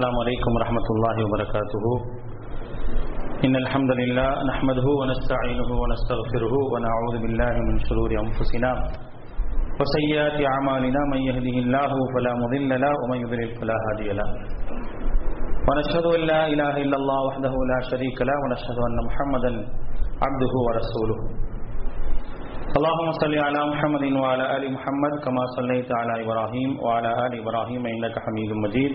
السلام عليكم ورحمة الله وبركاته. إن الحمد لله نحمده ونستعينه ونستغفره ونعوذ بالله من شرور أنفسنا وسيئات أعمالنا من يهده الله فلا مضل له ومن يضلل فلا هادي له. ونشهد أن لا إله إلا الله وحده لا شريك له ونشهد أن محمدا عبده ورسوله. اللهم صل على محمد وعلى آل محمد كما صليت على إبراهيم وعلى آل إبراهيم إنك حميد مجيد.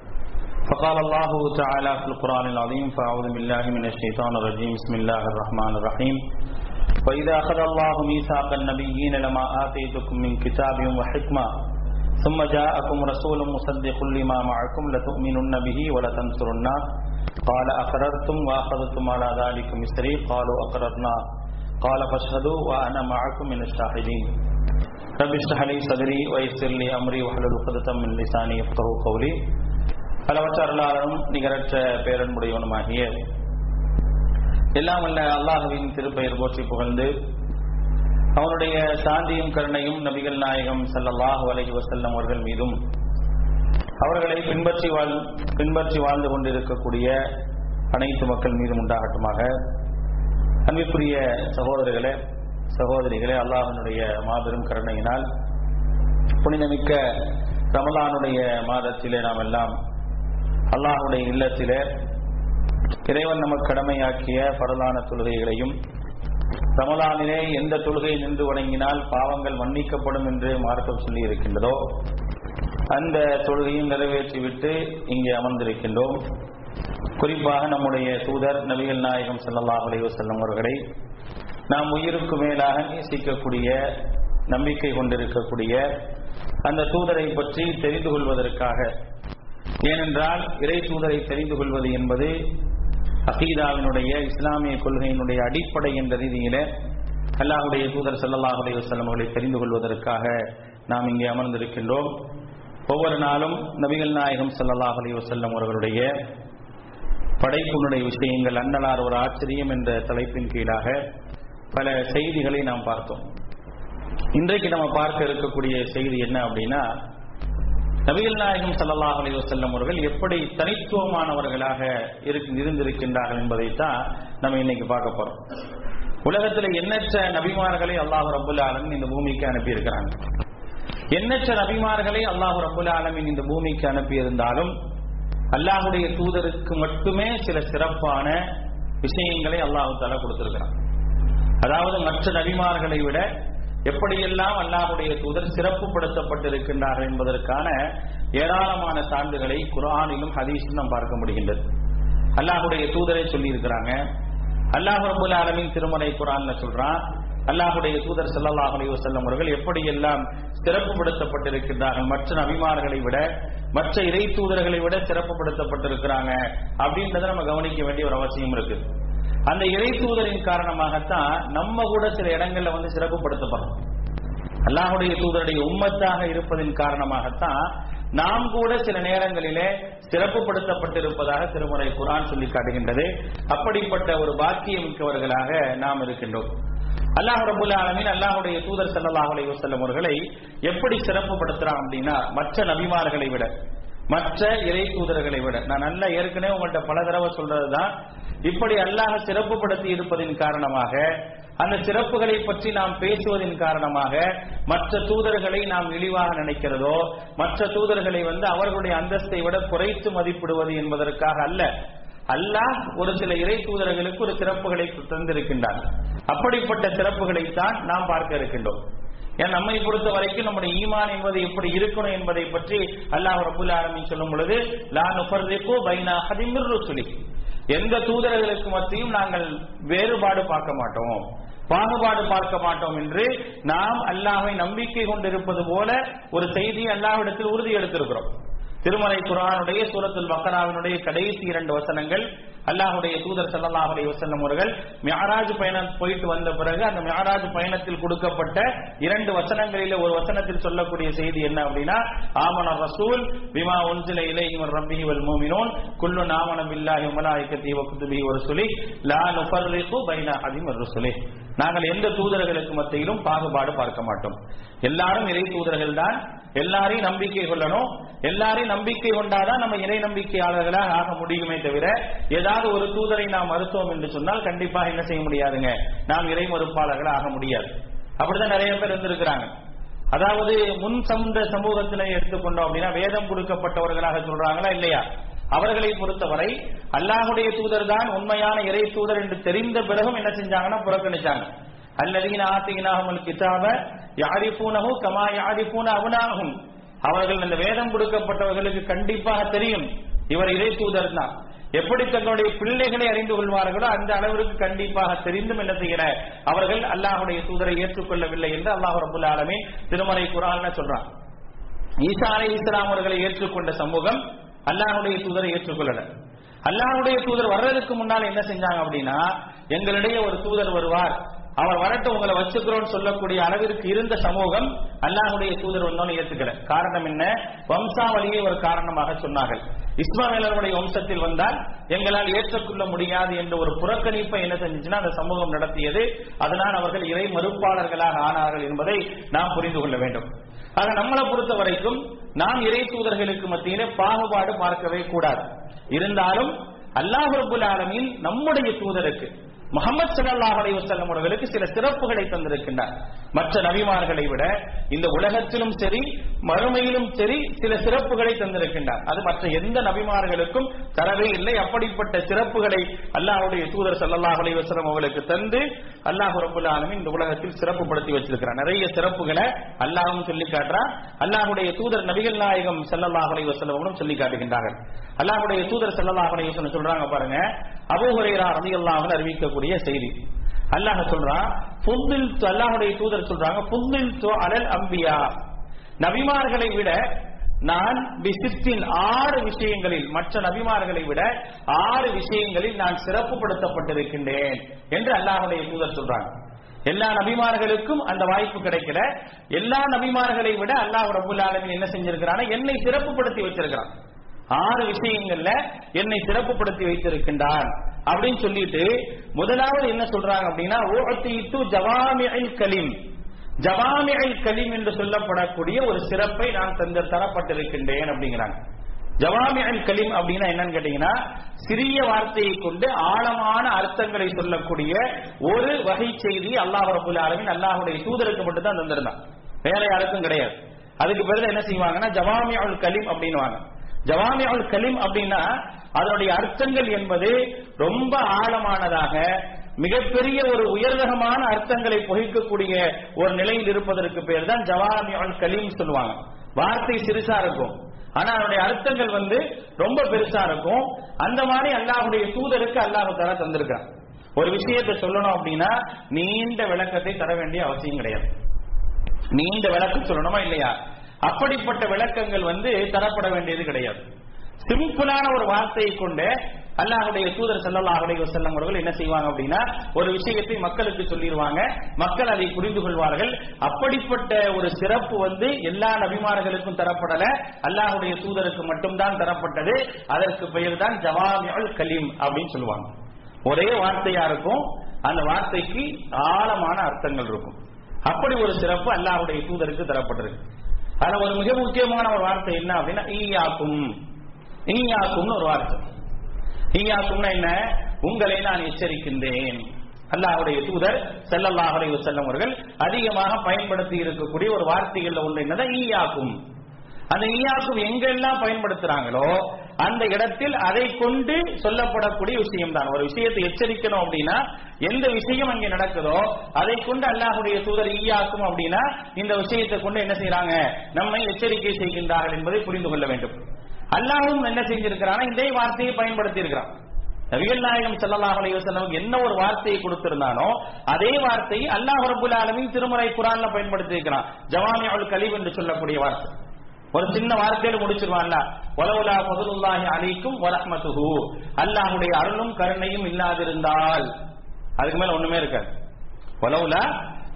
فقال الله تعالى في القرآن العظيم فأعوذ بالله من الشيطان الرجيم. بسم الله الرحمن الرحيم. وإذا أخذ الله ميثاق النبيين لما آتيتكم من كتاب وحكمة ثم جاءكم رسول مصدق لما معكم لتؤمنن به ولتنصرنه. قال أقررتم وأخذتم على ذلك مصري. قالوا أقررنا. قال فاشهدوا وأنا معكم من الشاهدين. رب اشرح لي صدري ويسر لي أمري واحلل عقدة من لساني يفقهوا قولي. பலவற்ற அருளாளனும் நிகரற்ற பேரன்புடையவனுமாகிய எல்லாம் அல்ல அல்லாஹுவின் திருப்பெயர் போற்றி புகழ்ந்து அவனுடைய சாந்தியும் கருணையும் நபிகள் நாயகம் சல்லல்லாஹு அலஹி வசல்லம் அவர்கள் மீதும் அவர்களை பின்பற்றி வாழ் பின்பற்றி வாழ்ந்து கொண்டிருக்கக்கூடிய அனைத்து மக்கள் மீதும் உண்டாகட்டுமாக. அன்பிற்குரிய சகோதரர்களே சகோதரிகளே அல்லாஹனுடைய மாபெரும் கருணையினால் புனிதமிக்க ரமலானுடைய மாதத்திலே நாம் எல்லாம் அல்லாஹுடைய இல்லத்திலே இறைவன் நமக்கு கடமையாக்கிய பரலான தொழுகைகளையும் ரமலானிலே எந்த தொழுகை நின்று வணங்கினால் பாவங்கள் மன்னிக்கப்படும் என்று மார்க்கம் சொல்லி இருக்கின்றதோ அந்த தொழுகையும் நிறைவேற்றிவிட்டு இங்கே அமர்ந்திருக்கின்றோம். குறிப்பாக நம்முடைய தூதர் நபிகள் நாயகம் சல்லாஹ் செல்லும் அவர்களை நாம் உயிருக்கு மேலாக நேசிக்கக்கூடிய நம்பிக்கை கொண்டிருக்கக்கூடிய அந்த தூதரை பற்றி தெரிந்து கொள்வதற்காக ஏனென்றால் இறை தூதரை தெரிந்து கொள்வது என்பது அகீதாவினுடைய இஸ்லாமிய கொள்கையினுடைய அடிப்படை என்ற ரீதியில அல்லாஹுடைய தூதர் சல்லாஹுடைய வசல்லம் அவர்களை தெரிந்து கொள்வதற்காக நாம் இங்கே அமர்ந்திருக்கின்றோம். ஒவ்வொரு நாளும் நபிகள் நாயகம் சல்லாஹ் அலி வசல்லம் அவர்களுடைய படைப்பினுடைய விஷயங்கள் அன்னலார் ஒரு ஆச்சரியம் என்ற தலைப்பின் கீழாக பல செய்திகளை நாம் பார்த்தோம். இன்றைக்கு நம்ம பார்க்க இருக்கக்கூடிய செய்தி என்ன அப்படின்னா நபிகள் நாயகம் சல்லாஹ் அலி வசல்லம் அவர்கள் எப்படி தனித்துவமானவர்களாக இருந்திருக்கின்றார்கள் என்பதைத்தான் நம்ம இன்னைக்கு பார்க்க போறோம். உலகத்தில் எண்ணற்ற நபிமார்களை அல்லாஹ் ரபுல் ஆலமின் இந்த பூமிக்கு அனுப்பியிருக்கிறாங்க. எண்ணற்ற நபிமார்களை அல்லாஹ் ரபுல் ஆலமின் இந்த பூமிக்கு அனுப்பியிருந்தாலும் அல்லாஹுடைய தூதருக்கு மட்டுமே சில சிறப்பான விஷயங்களை அல்லாஹு தலை கொடுத்திருக்கிறான். அதாவது மற்ற நபிமார்களை விட எப்படியெல்லாம் அல்லாஹுடைய தூதர் சிறப்புப்படுத்தப்பட்டிருக்கின்றார்கள் என்பதற்கான ஏராளமான சான்றுகளை குரானிலும் ஹதீஸும் நாம் பார்க்க முடிகின்றது. அல்லாஹுடைய தூதரை சொல்லியிருக்கிறாங்க. அல்லாஹ் ரபுல் ஆலமின் திருமலை குரான்ல சொல்றான். அல்லாஹுடைய தூதர் சல்லாஹ் அலி வசல்லம் அவர்கள் எப்படியெல்லாம் சிறப்புப்படுத்தப்பட்டிருக்கின்றார்கள் மற்ற அபிமானங்களை விட மற்ற இறை தூதர்களை விட சிறப்புப்படுத்தப்பட்டிருக்கிறாங்க அப்படின்றத நம்ம கவனிக்க வேண்டிய ஒரு அவசியம் இருக்குது. அந்த இறை தூதரின் காரணமாகத்தான் நம்ம கூட சில இடங்கள்ல வந்து சிறப்புப்படுத்தப்படுறோம் அல்லாஹுடைய தூதருடைய உம்மத்தாக இருப்பதின் காரணமாகத்தான் நாம் கூட சில நேரங்களிலே சிறப்புப்படுத்தப்பட்டிருப்பதாக திருமுறை குரான் சொல்லி காட்டுகின்றது. அப்படிப்பட்ட ஒரு பாக்கியம் மிக்கவர்களாக நாம் இருக்கின்றோம். அல்லாஹ் ரபுல் ஆலமின் அல்லாஹுடைய தூதர் சல்லாஹ் அலி வசல்லம் அவர்களை எப்படி சிறப்புப்படுத்துறான் அப்படின்னா மற்ற நபிமார்களை விட மற்ற இறை தூதர்களை விட நான் நல்லா ஏற்கனவே உங்கள்கிட்ட பல தடவை சொல்றதுதான் இப்படி அல்லாஹ் சிறப்புப்படுத்தி இருப்பதின் காரணமாக அந்த சிறப்புகளை பற்றி நாம் பேசுவதன் காரணமாக மற்ற தூதர்களை நாம் இழிவாக நினைக்கிறதோ மற்ற தூதர்களை வந்து அவர்களுடைய அந்தஸ்தை விட குறைத்து மதிப்பிடுவது என்பதற்காக அல்ல. அல்லாஹ் ஒரு சில இறை தூதர்களுக்கு ஒரு சிறப்புகளை தந்திருக்கின்றான். அப்படிப்பட்ட சிறப்புகளைத்தான் நாம் பார்க்க இருக்கின்றோம். ஏன் நம்மை பொறுத்த வரைக்கும் நம்முடைய ஈமான் என்பது எப்படி இருக்கணும் என்பதை பற்றி அல்லாஹ் ரபுல் ஆரம்பி சொல்லும் பொழுது லா நுஃபர்ரிகு பைனா ஹதிமிர் சொல்லி எந்த தூதர்களுக்கு மத்தியும் நாங்கள் வேறுபாடு பார்க்க மாட்டோம். பாகுபாடு பார்க்க மாட்டோம் என்று நாம் அல்லாஹை நம்பிக்கை கொண்டிருப்பது போல ஒரு செய்தி அல்லாஹிடத்தில் உறுதி எடுத்திருக்கிறோம். திருமலை குரானுடைய சூரத்துல் பக்கராவினுடைய கடைசி இரண்டு வசனங்கள் அல்லாஹுடைய தூதர் சல்லாஹுடைய வசல்லம் அவர்கள் மியாராஜ் பயணம் போயிட்டு வந்த பிறகு அந்த மியாராஜ் பயணத்தில் கொடுக்கப்பட்ட இரண்டு வசனங்களில ஒரு வசனத்தில் சொல்லக்கூடிய செய்தி என்ன அப்படின்னா ஆமன ரசூல் விமா ஒன்சில இலையும் மின் ரப்பிஹி வல் முஃமினூன் குல்லு நாமனம் இல்லாஹி வ மலாயிகத்திஹி ஒரு சுலி வ ரசுலி லா நுஃபர்ரிகு பைன அஹதின் வ ரசுலி. நாங்கள் எந்த தூதர்களுக்கு மத்தியிலும் பாகுபாடு பார்க்க மாட்டோம். எல்லாரும் இறை தூதர்கள் தான். எல்லாரையும் நம்பிக்கை கொள்ளணும். எல்லாரையும் நம்பிக்கை கொண்டாதான் நம்ம இறை நம்பிக்கையாளர்களாக ஆக முடியுமே தவிர ஏதாவது ஒரு தூதரை நாம் மறுத்தோம் என்று சொன்னால் கண்டிப்பாக என்ன செய்ய முடியாதுங்க. நாம் இறை மறுப்பாளர்கள் ஆக முடியாது. அப்படிதான் நிறைய பேர் இருந்திருக்கிறாங்க. அதாவது முன் சமுந்த சமூகத்தினை எடுத்துக்கொண்டோம் அப்படின்னா வேதம் கொடுக்கப்பட்டவர்களாக சொல்றாங்களா இல்லையா? அவர்களை பொறுத்தவரை அல்லாஹுடைய தூதர் தான் உண்மையான இறை தூதர் என்று தெரிந்த பிறகும் என்ன செஞ்சாங்கன்னா புறக்கணிச்சாங்க. அல்லதீன ஆத்திகினாகும் கிதாப யாரிப்பூனஹு கமா யாரிப்பூன அவனாகும் அவர்கள் அந்த வேதம் கொடுக்கப்பட்டவர்களுக்கு கண்டிப்பாக தெரியும். இவர் இறை தூதர் தான். எப்படி தங்களுடைய பிள்ளைகளை அறிந்து கொள்வார்களோ அந்த அளவிற்கு கண்டிப்பாக தெரிந்தும் என்ன செய்கிற அவர்கள் அல்லாஹுடைய தூதரை ஏற்றுக்கொள்ளவில்லை என்று அல்லாஹ் ரபுல் ஆலமே திருமலை குரான் சொல்றான். ஈசா அலை இஸ்லாம் அவர்களை ஏற்றுக்கொண்ட சமூகம் அல்லாஹுடைய தூதரை ஏற்றுக்கொள்ளல. அல்லாஹுடைய தூதர் வர்றதுக்கு முன்னால் என்ன செஞ்சாங்க அப்படின்னா எங்களிடையே ஒரு தூதர் வருவார். அவர் வரட்டும் உங்களை வச்சுக்கிறோம் சொல்லக்கூடிய அளவிற்கு இருந்த சமூகம் அல்லாஹுடைய தூதர் வந்தோன்னு ஏற்றுக்கல காரணம் என்ன? வம்சாவளியை ஒரு காரணமாக சொன்னார்கள். இஸ்மாவேலருடைய வம்சத்தில் வந்தால் எங்களால் ஏற்றுக்கொள்ள முடியாது என்ற ஒரு புறக்கணிப்பை என்ன செஞ்சுச்சுன்னா அந்த சமூகம் நடத்தியது. அதனால் அவர்கள் இறை மறுப்பாளர்களாக ஆனார்கள் என்பதை நாம் புரிந்து கொள்ள வேண்டும். ஆக நம்மளை பொறுத்த வரைக்கும் நாம் இறை தூதர்களுக்கு மத்தியிலே பாகுபாடு பார்க்கவே கூடாது. இருந்தாலும் அல்லாஹ் ரபுல் ஆலமின் நம்முடைய தூதருக்கு முகமது சல்லாஹ் அலைவசல்லம் அவர்களுக்கு சில சிறப்புகளை தந்திருக்கின்றார். மற்ற நபிமார்களை விட இந்த உலகத்திலும் சரி மறுமையிலும் சரி சில சிறப்புகளை தந்திருக்கின்றார். அது மற்ற எந்த நபிமார்களுக்கும் தரவே இல்லை. அப்படிப்பட்ட சிறப்புகளை அல்லாஹ்வுடைய தூதர் சல்லாஹ் அலைவசலம் அவர்களுக்கு தந்து அல்லாஹ் ரப்பல் இந்த உலகத்தில் சிறப்புப்படுத்தி வச்சிருக்கிறார். நிறைய சிறப்புகளை அல்லாஹும் சொல்லி காட்டுறார். அல்லாஹுடைய தூதர் நபிகள் நாயகம் ஸல்லல்லாஹு அலைவசலம் அவர்களும் சொல்லி காட்டுகின்றார்கள். அல்லாஹுடைய தூதர் ஸல்லல்லாஹு அலைஹி சொல்றாங்க பாருங்க அபூ ஹுரைரா அறிவிக்கக்கூடிய செய்தி. அல்லாஹ் சொல்றான் புந்தில் அல்லாஹுடைய தூதர் சொல்றாங்க புந்தில் அலல் அம்பியா. நபிமார்களை விட நான் விசித்தின் ஆறு விஷயங்களில் மற்ற நபிமார்களை விட ஆறு விஷயங்களில் நான் சிறப்புப்படுத்தப்பட்டிருக்கின்றேன் என்று அல்லாஹுடைய தூதர் சொல்றாங்க. எல்லா நபிமார்களுக்கும் அந்த வாய்ப்பு கிடைக்கல. எல்லா நபிமார்களை விட அல்லாஹ் ரபுல் ஆலமின் என்ன செஞ்சிருக்கிறான் என்னை சிறப்புப்படுத்தி வச்சிருக்கிறான். ஆறு விஷயங்கள்ல என்னை சிறப்புப்படுத்தி வைத்திருக்கின்றார் அப்படின்னு சொல்லிட்டு முதலாவது என்ன சொல்றாங்க அப்படின்னா ஓத்திட்டு ஜவாமியல் கலீம். ஜவாமியல் என்று சொல்லப்படக்கூடிய ஒரு சிறப்பை நான் தந்த தரப்பட்டிருக்கின்றேன் அப்படிங்கிறாங்க. ஜவாமியல் கலீம் அப்படின்னா என்னன்னு கேட்டீங்கன்னா சிறிய வார்த்தையை கொண்டு ஆழமான அர்த்தங்களை சொல்லக்கூடிய ஒரு வகை செய்தி அல்லாஹ் ரபுல் ஆலமின் அல்லாஹுடைய தூதருக்கு மட்டும் தான் தந்திருந்தான். வேற யாருக்கும் கிடையாது. அதுக்கு பிறகு என்ன செய்வாங்கன்னா ஜவாமியல் கலீம் ஜவாமி ஜவாமியுல் கலீம் அப்படின்னா அதனுடைய அர்த்தங்கள் என்பது ரொம்ப ஆழமானதாக மிகப்பெரிய ஒரு உயர்தகமான அர்த்தங்களை புகைக்கக்கூடிய ஒரு நிலையில் இருப்பதற்கு பேர் தான் ஜவாமியுல் கலீம் சொல்லுவாங்க. வார்த்தை சிறுசா இருக்கும். ஆனா அதனுடைய அர்த்தங்கள் வந்து ரொம்ப பெருசா இருக்கும். அந்த மாதிரி அல்லாஹுடைய தூதருக்கு அல்லாஹு தர தந்திருக்கான் ஒரு விஷயத்தை சொல்லணும் அப்படின்னா நீண்ட விளக்கத்தை தர வேண்டிய அவசியம் கிடையாது. நீண்ட விளக்கம் சொல்லணுமா இல்லையா? அப்படிப்பட்ட விளக்கங்கள் வந்து தரப்பட வேண்டியது கிடையாது. சிம்பிளான ஒரு வார்த்தையை கொண்டு அல்லாஹுடைய தூதர் செல்லல்லாஹுடைய செல்லம் அவர்கள் என்ன செய்வாங்க அப்படின்னா ஒரு விஷயத்தை மக்களுக்கு சொல்லிடுவாங்க. மக்கள் அதை புரிந்து கொள்வார்கள். அப்படிப்பட்ட ஒரு சிறப்பு வந்து எல்லா நபிமார்களுக்கும் தரப்படல. அல்லாஹுடைய தூதருக்கு மட்டும்தான் தரப்பட்டது. அதற்கு பெயர் தான் ஜவாமியுல் கலீம் அப்படின்னு சொல்லுவாங்க. ஒரே வார்த்தையா இருக்கும். அந்த வார்த்தைக்கு ஆழமான அர்த்தங்கள் இருக்கும். அப்படி ஒரு சிறப்பு அல்லாஹுடைய தூதருக்கு தரப்பட்டிருக்கு. அதுல ஒரு மிக முக்கியமான ஒரு வார்த்தை என்ன அப்படின்னா ஈயாக்கும். ஈயாக்கும்னு ஒரு வார்த்தை. ஈயாக்கும்னா என்ன? உங்களை நான் எச்சரிக்கின்றேன். அல்லாஹுடைய தூதர் செல்லல்லாஹுடைய செல்லம் அவர்கள் அதிகமாக பயன்படுத்தி இருக்கக்கூடிய ஒரு வார்த்தைகள்ல ஒன்று என்னதான் ஈயாக்கும். அந்த ஈயாக்கும் எங்கெல்லாம் பயன்படுத்துறாங்களோ அந்த இடத்தில் அதை கொண்டு சொல்லப்படக்கூடிய விஷயம் தான் ஒரு விஷயத்தை எச்சரிக்கணும் அப்படின்னா எந்த விஷயம் அங்கே நடக்குதோ அதை கொண்டு அல்லாஹுடைய தூதர் ஈயாக்கும் அப்படின்னா இந்த விஷயத்தை கொண்டு என்ன செய்யறாங்க நம்மை எச்சரிக்கை செய்கின்றார்கள் என்பதை புரிந்து கொள்ள வேண்டும். அல்லாஹும் என்ன செஞ்சிருக்கிறான் இதே வார்த்தையை பயன்படுத்தி இருக்கிறான் நபிகள் நாயகம் ஸல்லல்லாஹு அலைஹி என்ன ஒரு வார்த்தையை கொடுத்திருந்தானோ அதே வார்த்தையை அல்லாஹ் ரபுல் ஆலமின் திருமறை குரான்ல பயன்படுத்தி இருக்கிறான் அவள் கலீம் என்று சொல்லக்கூடிய வார்த்தை. ஒரு சின்ன வார்த்தையில முடிச்சிருவான்ல உலவுலா ஃபதுலுல்லாஹி அலைக்கும் வரஹ்மத்துஹு. அல்லாஹுடைய அருளும் கருணையும் இல்லாதிருந்தால் அதுக்கு மேல ஒண்ணுமே இருக்காது. உலவுலா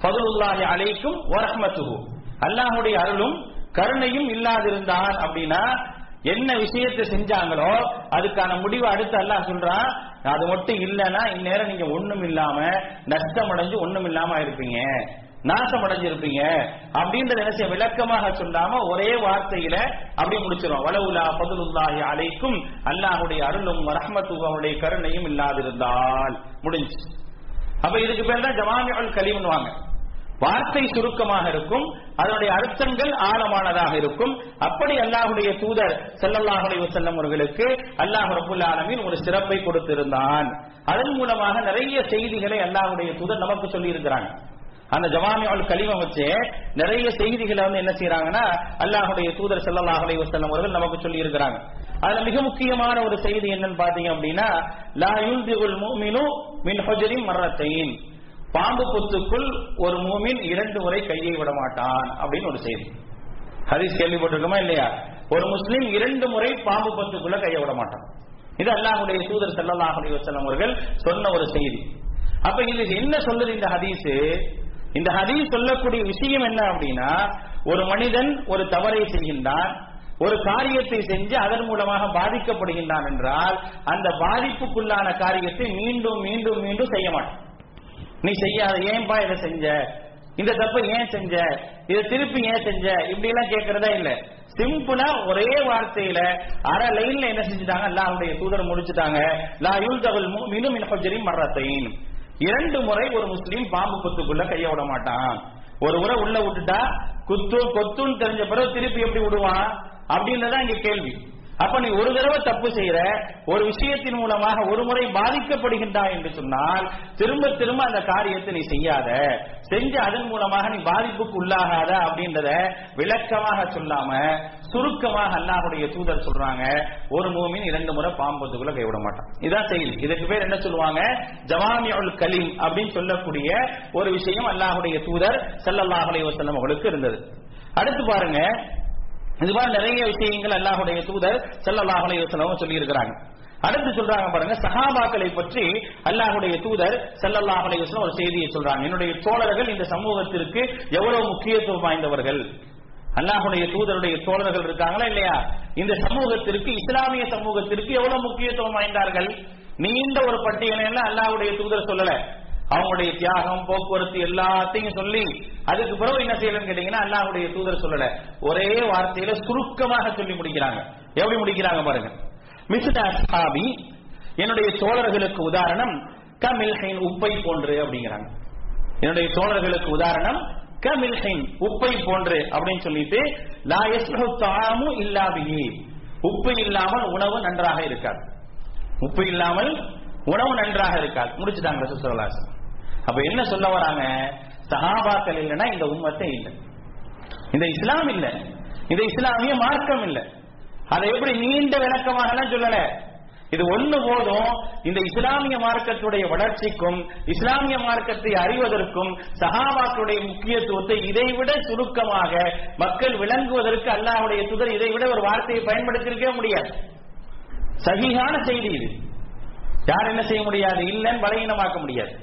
ஃபதுலுல்லாஹி அலைக்கும் வரஹ்மத்துஹு. அல்லாஹுடைய அருளும் கருணையும் இல்லாதிருந்தால் அப்படின்னா என்ன விஷயத்தை செஞ்சாங்களோ அதுக்கான முடிவு அடுத்து அல்லாஹ் சொல்றான் அது மட்டும் இல்லைன்னா இந்நேரம் நீங்க ஒண்ணும் இல்லாம நஷ்டம் அடைஞ்சு ஒண்ணும் இல்லாம இருப்பீங்க நாசம் அடைஞ்சிருப்பீங்க அப்படின்றத என்ன விளக்கமாக சொல்லாம ஒரே வார்த்தையில அப்படி முடிச்சிடும் வலவுலா பதுலுல்லாஹி அலைக்கும் அல்லாஹுடைய அருளும் ரஹ்மத்துடைய கருணையும் இல்லாதிருந்தால். முடிஞ்சு அப்ப இதுக்கு பேர் தான் ஜமாமியுல் கலீம்னுவாங்க வார்த்தை சுருக்கமாக இருக்கும் அதனுடைய அர்த்தங்கள் ஆழமானதாக இருக்கும். அப்படி அல்லாஹுடைய தூதர் செல்லல்லாஹுடைய செல்லம் அவர்களுக்கு அல்லாஹ் ரபுல் ஆலமின் ஒரு சிறப்பை கொடுத்திருந்தான். அதன் மூலமாக நிறைய செய்திகளை அல்லாஹுடைய தூதர் நமக்கு சொல்லி இருக்கிறாங்க அந்த ஜவாமியுல் கழிவம் வச்சு நிறைய செய்திகளை வந்து என்ன செய்யறாங்கன்னா அல்லாஹுடைய தூதர் ஸல்லல்லாஹு அலைஹி அவர்கள் நமக்கு சொல்லி இருக்கிறாங்க அதுல மிக முக்கியமான ஒரு செய்தி என்னன்னு பாத்தீங்க அப்படின்னா லா யுல்திகுல் மூமினு மின் ஹுஜரின் மர்ரத்தைன். பாம்பு புத்துக்குள் ஒரு மூமின் இரண்டு முறை கையை விட மாட்டான் அப்படின்னு ஒரு செய்தி. ஹரிஸ் கேள்விப்பட்டிருக்கோமா இல்லையா? ஒரு முஸ்லீம் இரண்டு முறை பாம்பு பத்துக்குள்ள கையை விட மாட்டான். இது அல்லாஹுடைய தூதர் ஸல்லல்லாஹு அலைஹி வஸல்லம் அவர்கள் சொன்ன ஒரு செய்தி. அப்ப இது என்ன சொல்லுது இந்த ஹதீஸ்? இந்த ஹதீஸ் சொல்லக்கூடிய விஷயம் என்ன அப்படின்னா ஒரு மனிதன் ஒரு தவறை செய்கின்றான் ஒரு காரியத்தை செஞ்சு அதன் மூலமாக பாதிக்கப்படுகின்றான் என்றால் அந்த பாதிப்புக்குள்ளான காரியத்தை மீண்டும் மீண்டும் மீண்டும் செய்ய மாட்டான். நீ செய்யாத ஏன்பா இதை செஞ்ச? இந்த தப்பு ஏன் செஞ்ச? இதை திருப்பி ஏன் செஞ்ச? இப்படி எல்லாம் கேட்கறதா இல்ல. சிம்பிளா ஒரே வார்த்தையில அரை லைன்ல என்ன செஞ்சுட்டாங்க? அல்லாஹ்வுடைய தூதர் முடிச்சுட்டாங்க. லா யுல்தகுல் முஃமினு மீண்டும் ஹுஜரி மர்ரத்தைன். இரண்டு முறை ஒரு முஸ்லீம் பாம்பு கொத்துக்குள்ள கைய விட மாட்டான். ஒரு முறை உள்ள விட்டுட்டா குத்து கொத்துன்னு தெரிஞ்ச பிறகு திருப்பி எப்படி விடுவான்? அப்படின்றதான் இங்க கேள்வி. அப்ப நீ ஒரு தடவை தப்பு செய்யற ஒரு விஷயத்தின் மூலமாக ஒரு முறை பாதிக்கப்படுகின்றாய் என்று சொன்னால் திரும்ப திரும்ப அந்த காரியத்தை நீ செய்யாத. செஞ்சு அதன் மூலமாக நீ பாதிப்புக்கு உள்ளாகாத அப்படின்றத விளக்கமாக சொல்லாம சுருக்கமாக அல்லாஹுடைய தூதர் சொல்றாங்க ஒரு மூமின் இரண்டு முறை பாம்பத்துக்குள்ள கைவிட மாட்டான். இதான் செயல். இதுக்கு பேர் என்ன சொல்லுவாங்க? ஜவாமியுல் கலீம் அப்படின்னு சொல்லக்கூடிய ஒரு விஷயம் அல்லாஹுடைய தூதர் ஸல்லல்லாஹு அலைஹி வஸல்லம் அவர்களுக்கு இருந்தது. அடுத்து பாருங்க இது மாதிரி நிறைய விஷயங்கள் அல்லாஹுடைய தூதர் ஸல்லல்லாஹு அலைஹி சொல்லி இருக்கிறாங்க அடுத்து சொல்றாங்க பாருங்க சஹாபாக்களை பற்றி அல்லாஹுடைய தூதர் ஸல்லல்லாஹு அலைஹி ஒரு செய்தியை சொல்றாங்க. என்னுடைய தோழர்கள் இந்த சமூகத்திற்கு எவ்வளவு முக்கியத்துவம் வாய்ந்தவர்கள்? அல்லாஹுடைய தூதருடைய தோழர்கள் இருக்காங்களா இல்லையா? இந்த சமூகத்திற்கு இஸ்லாமிய சமூகத்திற்கு எவ்வளவு முக்கியத்துவம் வாய்ந்தார்கள்? நீண்ட ஒரு பட்டியலை எல்லாம் அல்லாஹுடைய தூதர் சொல்லல. அவங்களுடைய தியாகம் போக்குவரத்து எல்லாத்தையும் சொல்லி அதுக்கு பிறகு என்ன செய்யலன்னு கேட்டீங்கன்னா அல்லாஹ்வுடைய தூதர் சொல்லல. ஒரே வார்த்தையில சுருக்கமாக சொல்லி முடிக்கிறாங்க. எப்படி முடிக்கிறாங்க பாருங்க. மிஸ்டர் அஸ்ஹாபி என்னுடைய தோழர்களுக்கு உதாரணம் கமில்ஹைன் உப்பை போன்று அப்படிங்கிறாங்க. என்னுடைய தோழர்களுக்கு உதாரணம் கமில்ஹின் உப்பை போன்று அப்படின்னு சொல்லிட்டு லா எஸ்லஹு தாமு இல்லாபியே உப்பு இல்லாமல் உணவு நன்றாக இருக்காது. உப்பு இல்லாமல் உணவு நன்றாக இருக்காது. முடிச்சுட்டாங்க ரசூலுல்லாஹி அப்ப என்ன சொல்ல வராங்க? சஹாபாக்கள் இல்லைன்னா இந்த உம்மத்தை இல்லை. இந்த இஸ்லாம் இல்லை. இந்த இஸ்லாமிய மார்க்கம் இல்லை. அதை எப்படி நீண்ட விளக்கமாக சொல்லல. இது ஒண்ணு போதும். இந்த இஸ்லாமிய மார்க்கத்துடைய வளர்ச்சிக்கும் இஸ்லாமிய மார்க்கத்தை அறிவதற்கும் சகாபாக்களுடைய முக்கியத்துவத்தை இதைவிட சுருக்கமாக மக்கள் விளங்குவதற்கு அல்லாஹுடைய துதர் இதை விட ஒரு வார்த்தையை பயன்படுத்தியிருக்கவே முடியாது. சகிகான செய்தி இது. யார் என்ன செய்ய முடியாது? இல்லைன்னு பலகீனமாக்க முடியாது.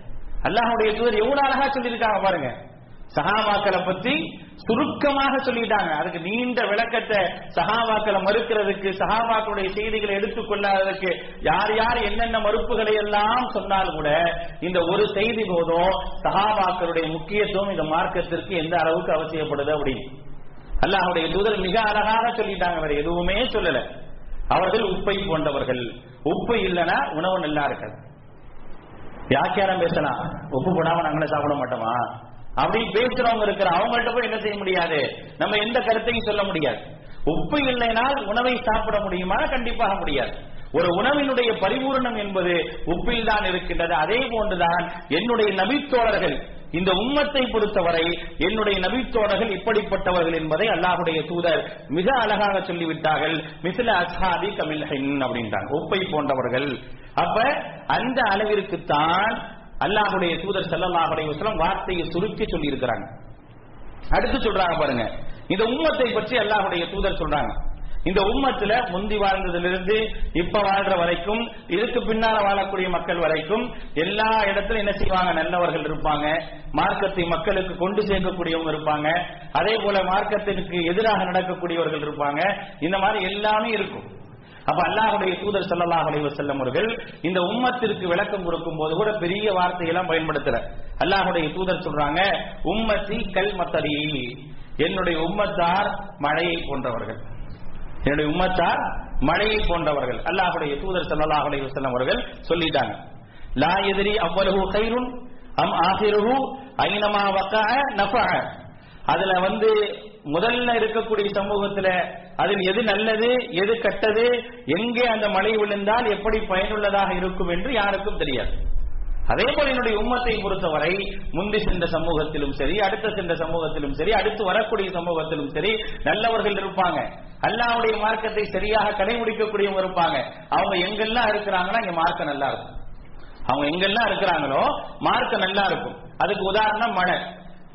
அல்லாஹுடைய தூதர் எவ்வளவு அழகா சொல்லியிருக்காங்க பாருங்க. சஹாபாக்களை பத்தி சுருக்கமாக சொல்லிட்டாங்க. அதுக்கு நீண்ட விளக்கத்தை சஹாபாக்களை மறுக்கிறதுக்கு சஹாபாக்களுடைய செய்திகளை எடுத்துக்கொள்ளாததுக்கு யார் யார் என்னென்ன மறுப்புகளை எல்லாம் சொன்னாலும் கூட இந்த ஒரு செய்தி போதும் சஹாபாக்களுடைய முக்கியத்துவம் இந்த மார்க்கத்திற்கு எந்த அளவுக்கு அவசியப்படுது அப்படின்னு. அல்லாஹுடைய தூதர் மிக அழகாக சொல்லிட்டாங்க. வேற எதுவுமே சொல்லல. அவர்கள் உப்பை போன்றவர்கள். உப்பு இல்லைன்னா உணவு நல்லா இருக்காது. வியாக்கியாரம் பேசலாம். உப்பு போடாம நாங்களே சாப்பிட மாட்டோமா? அப்படி பேசுறவங்க இருக்கிற அவங்கள்ட்ட போய் என்ன செய்ய முடியாது? நம்ம எந்த கருத்தையும் சொல்ல முடியாது. உப்பு இல்லைனால் உணவை சாப்பிட முடியுமா? கண்டிப்பாக முடியாது. ஒரு உணவினுடைய பரிபூரணம் என்பது உப்பில் தான் இருக்கின்றது. அதே போன்றுதான் என்னுடைய நபித்தோழர்கள் இந்த உம்மத்தை பொறுத்தவரை என்னுடைய நபித்தோழர்கள் இப்படிப்பட்டவர்கள் என்பதை அல்லாஹுடைய தூதர் மிக அழகாக சொல்லிவிட்டார்கள். மிசில அசாதி கமில் அப்படின்றாங்க. உப்பை போன்றவர்கள். அப்ப அந்த அளவிற்கு தான் அல்லாஹுடைய தூதர் செல்லல்லாஹுடைய வசலம் வார்த்தையை சுருக்கி சொல்லி இருக்கிறாங்க அடுத்து சொல்றாங்க பாருங்க. இந்த உம்மத்தை பற்றி அல்லாஹுடைய தூதர் சொல்றாங்க. இந்த உம்மத்துல முந்தி வாழ்ந்ததிலிருந்து இப்ப வாழ்ற வரைக்கும் இதுக்கு பின்னால வாழக்கூடிய மக்கள் வரைக்கும் எல்லா இடத்துலயும் என்ன செய்வாங்க? நல்லவர்கள் இருப்பாங்க. மார்க்கத்தை மக்களுக்கு கொண்டு சேர்க்கக்கூடியவங்க இருப்பாங்க. அதே போல மார்க்கத்திற்கு எதிராக நடக்கக்கூடியவர்கள் இருப்பாங்க. இந்த மாதிரி எல்லாமே இருக்கும். அப்ப அல்லாஹுடைய தூதர் ஸல்லல்லாஹு அலைஹி வஸல்லம் அவர்கள் இந்த உம்மத்திற்கு விளக்கம் கொடுக்கும் போது கூட பெரிய வார்த்தையெல்லாம் பயன்படுத்தல. அல்லாஹுடைய தூதர் சொல்றாங்க உம்மத்தி கல் மத்தரி. என்னுடைய உம்மத்தார் மழையை போன்றவர்கள். என்னுடைய உம்மத்தார் மழையை போன்றவர்கள். அல்லாஹுடைய தூதர் ஸல்லல்லாஹு அலைஹி வஸல்லம் அவர்கள் சொல்லிட்டாங்க. லா எதிரி அவ்வளவு கைருன் அம் ஆகிருஹு ஐனமா வக்க நஃபஅ அதுல வந்து முதல்ல இருக்கக்கூடிய சமூகத்துல அதில் எது நல்லது எது கெட்டது எங்கே அந்த மழை விழுந்தால் எப்படி பயனுள்ளதாக இருக்கும் என்று யாருக்கும் தெரியாது. அதே போல என்னுடைய உம்மத்தை பொறுத்தவரை முந்தி சென்ற சமூகத்திலும் சரி அடுத்த சென்ற சமூகத்திலும் சரி அடுத்து வரக்கூடிய சமூகத்திலும் சரி நல்லவர்கள் இருப்பாங்க. அல்லாவுடைய மார்க்கத்தை சரியாக கடைபிடிக்கக்கூடியவங்க இருப்பாங்க. அவங்க எங்கெல்லாம் இருக்கிறாங்கன்னா இங்க மார்க்கம் நல்லா இருக்கும். அவங்க எங்கெல்லாம் இருக்கிறாங்களோ மார்க்கம் நல்லா இருக்கும். அதுக்கு உதாரணம் மழை.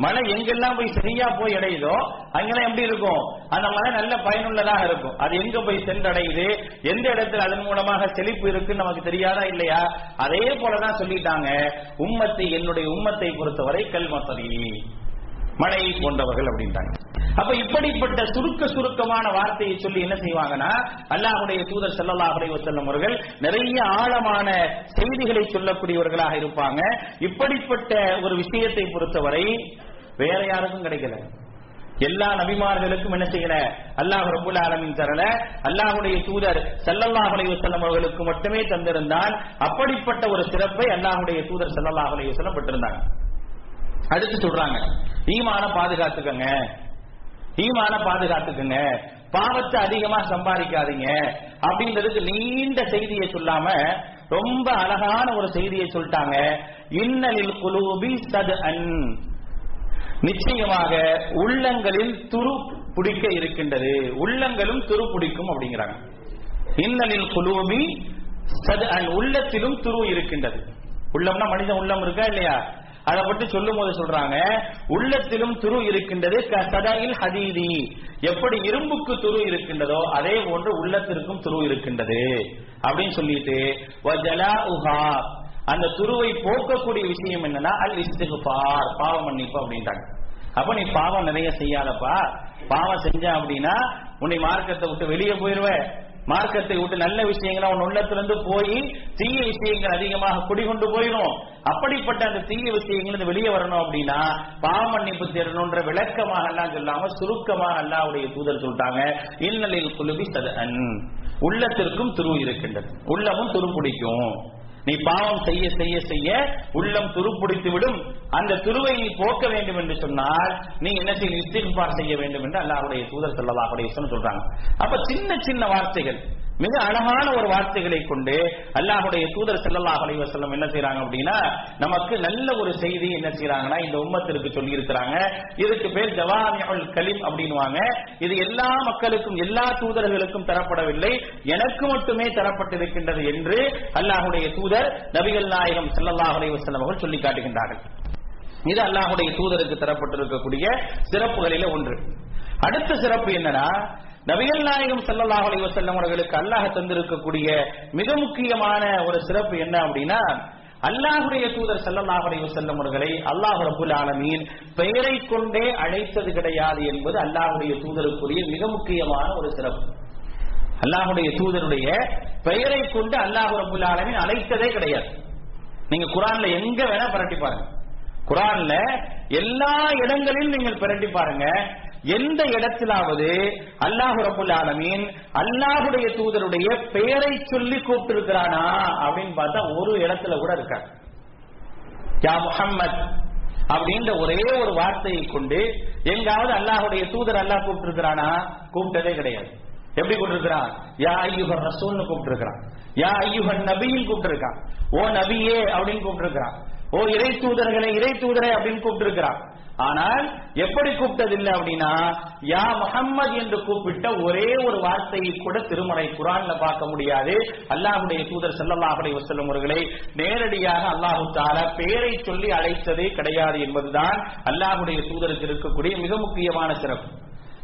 மழை எங்கெல்லாம் போய் சரியா போய் அடையுதோ அங்கெல்லாம் எப்படி இருக்கும்? அந்த மழை நல்ல பயனுள்ளதாக இருக்கும். அது எங்க போய் சென்றடையுது? எந்த இடத்துல அதன் மூலமாக செழிப்பு இருக்குன்னு நமக்கு தெரியாதா இல்லையா? அதே போலதான் சொல்லிட்டாங்க. உம்மத்தை என்னுடைய உம்மத்தை பொறுத்தவரை கல்மசரி மழை போன்றவர்கள் அப்படின்ட்டாங்க அப்ப இப்படிப்பட்ட சுருக்க சுருக்கமான வார்த்தையை சொல்லி என்ன செய்வாங்கன்னா அல்லாஹுடைய தூதர் ஸல்லல்லாஹு அலைஹி செல்லும் அவர்கள் நிறைய ஆழமான செய்திகளை சொல்லக்கூடியவர்களாக இருப்பாங்க. இப்படிப்பட்ட ஒரு விஷயத்தை பொறுத்தவரை வேற யாருக்கும் கிடைக்கல. எல்லா நபிமார்களுக்கும் என்ன செய்யல? அல்லாஹ் ரபுல் ஆலமின் தரல. அல்லாஹுடைய தூதர் செல்லல்லாஹ் அலையுசல்லம் அவர்களுக்கு மட்டுமே தந்திருந்தால் அப்படிப்பட்ட ஒரு சிறப்பை அல்லாஹுடைய தூதர் செல்லல்லாஹ் அலையுசல்லம் பெற்றிருந்தாங்க. அடுத்து சொல்றாங்க ஈமான பாதுகாத்துக்கங்க. ஈமான பாதுகாத்துக்கங்க. பாவத்தை அதிகமா சம்பாதிக்காதீங்க. அப்படின்றதுக்கு நீண்ட செய்தியை சொல்லாம ரொம்ப அழகான ஒரு செய்தியை சொல்லிட்டாங்க. இன்னலில் குலூபி சது அன் நிச்சயமாக உள்ளங்களில் துரு பிடிக்க இருக்கின்றது. உள்ளங்களும் துரு பிடிக்கும் அப்படிங்கிறாங்க. இன்னலில் குலூபி உள்ளத்திலும் துரு இருக்கின்றது. உள்ளம்னா மனித உள்ளம் இருக்கா இல்லையா? அதை பற்றி சொல்லும் போது சொல்றாங்க உள்ளத்திலும் துரு இருக்கின்றது சதாயில் ஹதீதி. எப்படி இரும்புக்கு துரு இருக்கின்றதோ அதே போன்று உள்ளத்திற்கும் துரு இருக்கின்றது அப்படின்னு சொல்லிட்டு வஜலா உஹா அந்த துருவை போக்கக்கூடிய விஷயம் என்னன்னா அல் இஸ்திகுபார் பாவம் மன்னிப்பு அப்படின்றாங்க. அப்ப நீ பாவம் நிறைய செய்யாதப்பா. பாவம் செஞ்ச அப்படின்னா உன்னை மார்க்கத்தை விட்டு வெளியே போயிருவ. மார்க்கத்தை விட்டு நல்ல விஷயங்களை உன் உள்ளத்திலிருந்து போய் தீய விஷயங்கள் அதிகமாக குடிகொண்டு போயிடும் அப்படிப்பட்ட அந்த தீய விஷயங்கள் வெளியே வரணும் அப்படின்னா பாவ மன்னிப்பு தேடணும்ன்ற விளக்கமாக எல்லாம் சொல்லாம சுருக்கமாக அல்லாவுடைய தூதர் சொல்லிட்டாங்க. இன்னலில் குழுவி சத உள்ளத்திற்கும் துரு இருக்கின்றது. உள்ளமும் துரு பிடிக்கும். நீ பாவம் செய்ய செய்ய செய்ய உள்ளம் துருப்பிடித்து விடும் அந்த துருவை நீ போக்க வேண்டும் என்று சொன்னால் நீ என்ன செய்ய இஸ்திஃபார் செய்ய வேண்டும் என்று அல்லாஹுடைய தூதர் ஸல்லல்லாஹு சொல்றாங்க. அப்ப சின்ன சின்ன வார்த்தைகள். மிக அழகான ஒரு வார்த்தைகளை கொண்டு அல்லாஹுடைய தூதர் செல்லல்லாஹ் அலைஹி என்ன செய்யறாங்க அப்படின்னா நமக்கு நல்ல ஒரு செய்தி என்ன செய்யறாங்கன்னா இந்த உம்மத்திற்கு சொல்லி இருக்கிறாங்க இதுக்கு பேர் ஜவாமியுல் கலிம் அப்படின்வாங்க இது எல்லா மக்களுக்கும் எல்லா தூதர்களுக்கும் தரப்படவில்லை. எனக்கு மட்டுமே தரப்பட்டிருக்கின்றது என்று அல்லாஹுடைய தூதர் நபிகள் நாயகம் செல்லல்லாஹ் அலைஹி வஸல்லம் அவர்கள் சொல்லி காட்டுகின்றார்கள். இது அல்லாஹுடைய தூதருக்கு தரப்பட்டிருக்கக்கூடிய சிறப்புகளில ஒன்று. அடுத்த சிறப்பு என்னன்னா நபிகள் நாயகம் சல்லாஹ் அலி வசல்லம் அவர்களுக்கு அல்லாஹ் தந்திருக்கக்கூடிய மிக முக்கியமான ஒரு சிறப்பு என்ன அப்படின்னா அல்லாஹுடைய தூதர் சல்லாஹ் அலி வசல்லம் அவர்களை அல்லாஹ் ரபுல் ஆலமீன் பெயரை கொண்டே அழைத்தது கிடையாது என்பது அல்லாஹுடைய தூதருக்குரிய மிக முக்கியமான ஒரு சிறப்பு. அல்லாஹுடைய தூதருடைய பெயரை கொண்டு அல்லாஹ் ரபுல் ஆலமீன் அழைத்ததே கிடையாது. நீங்க குரான்ல எங்க வேணா பரட்டி பாருங்க. குரான்ல எல்லா இடங்களிலும் நீங்கள் பிரட்டி பாருங்க. எந்த இடத்திலாவது அல்லாஹு ரபுல் ஆலமீன் அல்லாஹுடைய தூதருடைய பெயரை சொல்லி கூப்பிட்டு இருக்கிறானா அப்படின்னு பார்த்தா ஒரு இடத்துல கூட இருக்காது யா முஹம்மத் அப்படின்ற ஒரே ஒரு வார்த்தையை கொண்டு எங்காவது அல்லாஹுடைய தூதர் அல்லாஹ் கூப்பிட்டு இருக்கிறானா கூப்பிட்டதே கிடையாது. எப்படி கூப்பிட்டுருக்கிறான்? யா ஐயுகர் ரசூல்னு கூப்பிட்டுருக்கிறான். யா ஐயுகன் நபின்னு கூப்பிட்டுருக்கான். ஓ நபியே அப்படின்னு கூப்பிட்டுருக்கிறான். ஓ இறை தூதர்களே இறை தூதரே அப்படின்னு கூப்பிட்டுருக்கிறான். ஆனால் எப்படி கூப்பிட்டதில்லை அப்படின்னா யா முகம்மது என்று கூப்பிட்ட ஒரே ஒரு வார்த்தையை கூட திருமறை குரான்ல பார்க்க முடியாது. அல்லாஹுடைய தூதர் ஸல்லல்லாஹு அலைஹி வஸல்லம் அவர்களை நேரடியாக அல்லாஹு தாலா பெயரை சொல்லி அழைத்ததே கிடையாது என்பதுதான் அல்லாஹுடைய தூதருக்கு இருக்கக்கூடிய மிக முக்கியமான சிறப்பு.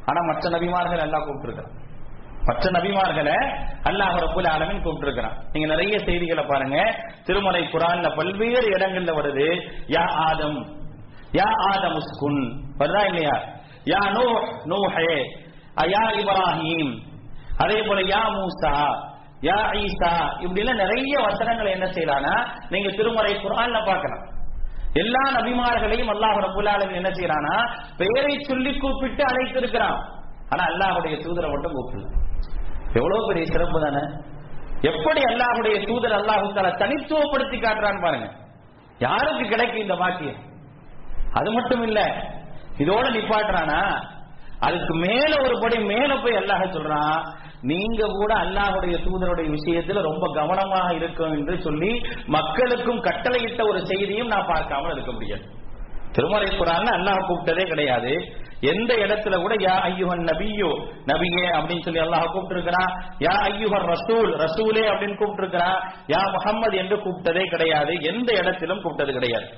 ஆனா மற்ற நபிமார்கள் அல்லாஹ் கூப்பிட்டுருக்கிறான். மற்ற நபிமார்களை அல்லாஹ் ரப்புல் ஆலமின் கூப்பிட்டுருக்கிறான். நீங்க நிறைய செய்திகளை பாருங்க. திருமலை குரான்ல பல்வேறு இடங்கள்ல வருது யா ஆதம் யா ஆதம் உஸ்குன் வருதா இல்லையா யா நோ நோஹே அயா இப்ராஹிம் அதே போல யா மூசா யா ஈசா இப்படி எல்லாம் நிறைய வசனங்களை என்ன செய்யலாம்னா நீங்க திருமறை குரான்ல பார்க்கலாம் எல்லா நபிமார்களையும் அல்லாஹ் ரப்புல் என்ன செய்யறானா பெயரை சொல்லி கூப்பிட்டு அழைத்திருக்கிறான் ஆனா அல்லாஹுடைய தூதரை மட்டும் கூப்பிடல எவ்வளவு பெரிய சிறப்பு தானே எப்படி அல்லாஹுடைய தூதர் அல்லாஹு தனித்துவப்படுத்தி காட்டுறான்னு பாருங்க யாருக்கு கிடைக்கும் இந்த பாக்கியம் அது மட்டும் இல்ல இதோட நிப்பாட்டுறானா? அதுக்கு மேல ஒரு படி மேல போய் அல்லாஹ் சொல்றான் நீங்க கூட அல்லாஹுடைய தூதருடைய விஷயத்துல ரொம்ப கவனமாக இருக்கும் என்று சொல்லி மக்களுக்கும் கட்டளையிட்ட ஒரு செய்தியும் நான் பார்க்காமல் இருக்க முடியாது. திருமலை குரான் அல்லாஹ் கூப்பிட்டதே கிடையாது. எந்த இடத்துல கூட யா ஐயுஹன் நபியோ நபியே அப்படின்னு சொல்லி அல்லாஹ் கூப்பிட்டுருக்கிறான். யா ஐயுஹர் ரசூல் ரசூலே அப்படின்னு கூப்பிட்டுருக்கிறான். யா முகம்மது என்று கூப்பிட்டதே கிடையாது. எந்த இடத்திலும் கூப்பிட்டது கிடையாது.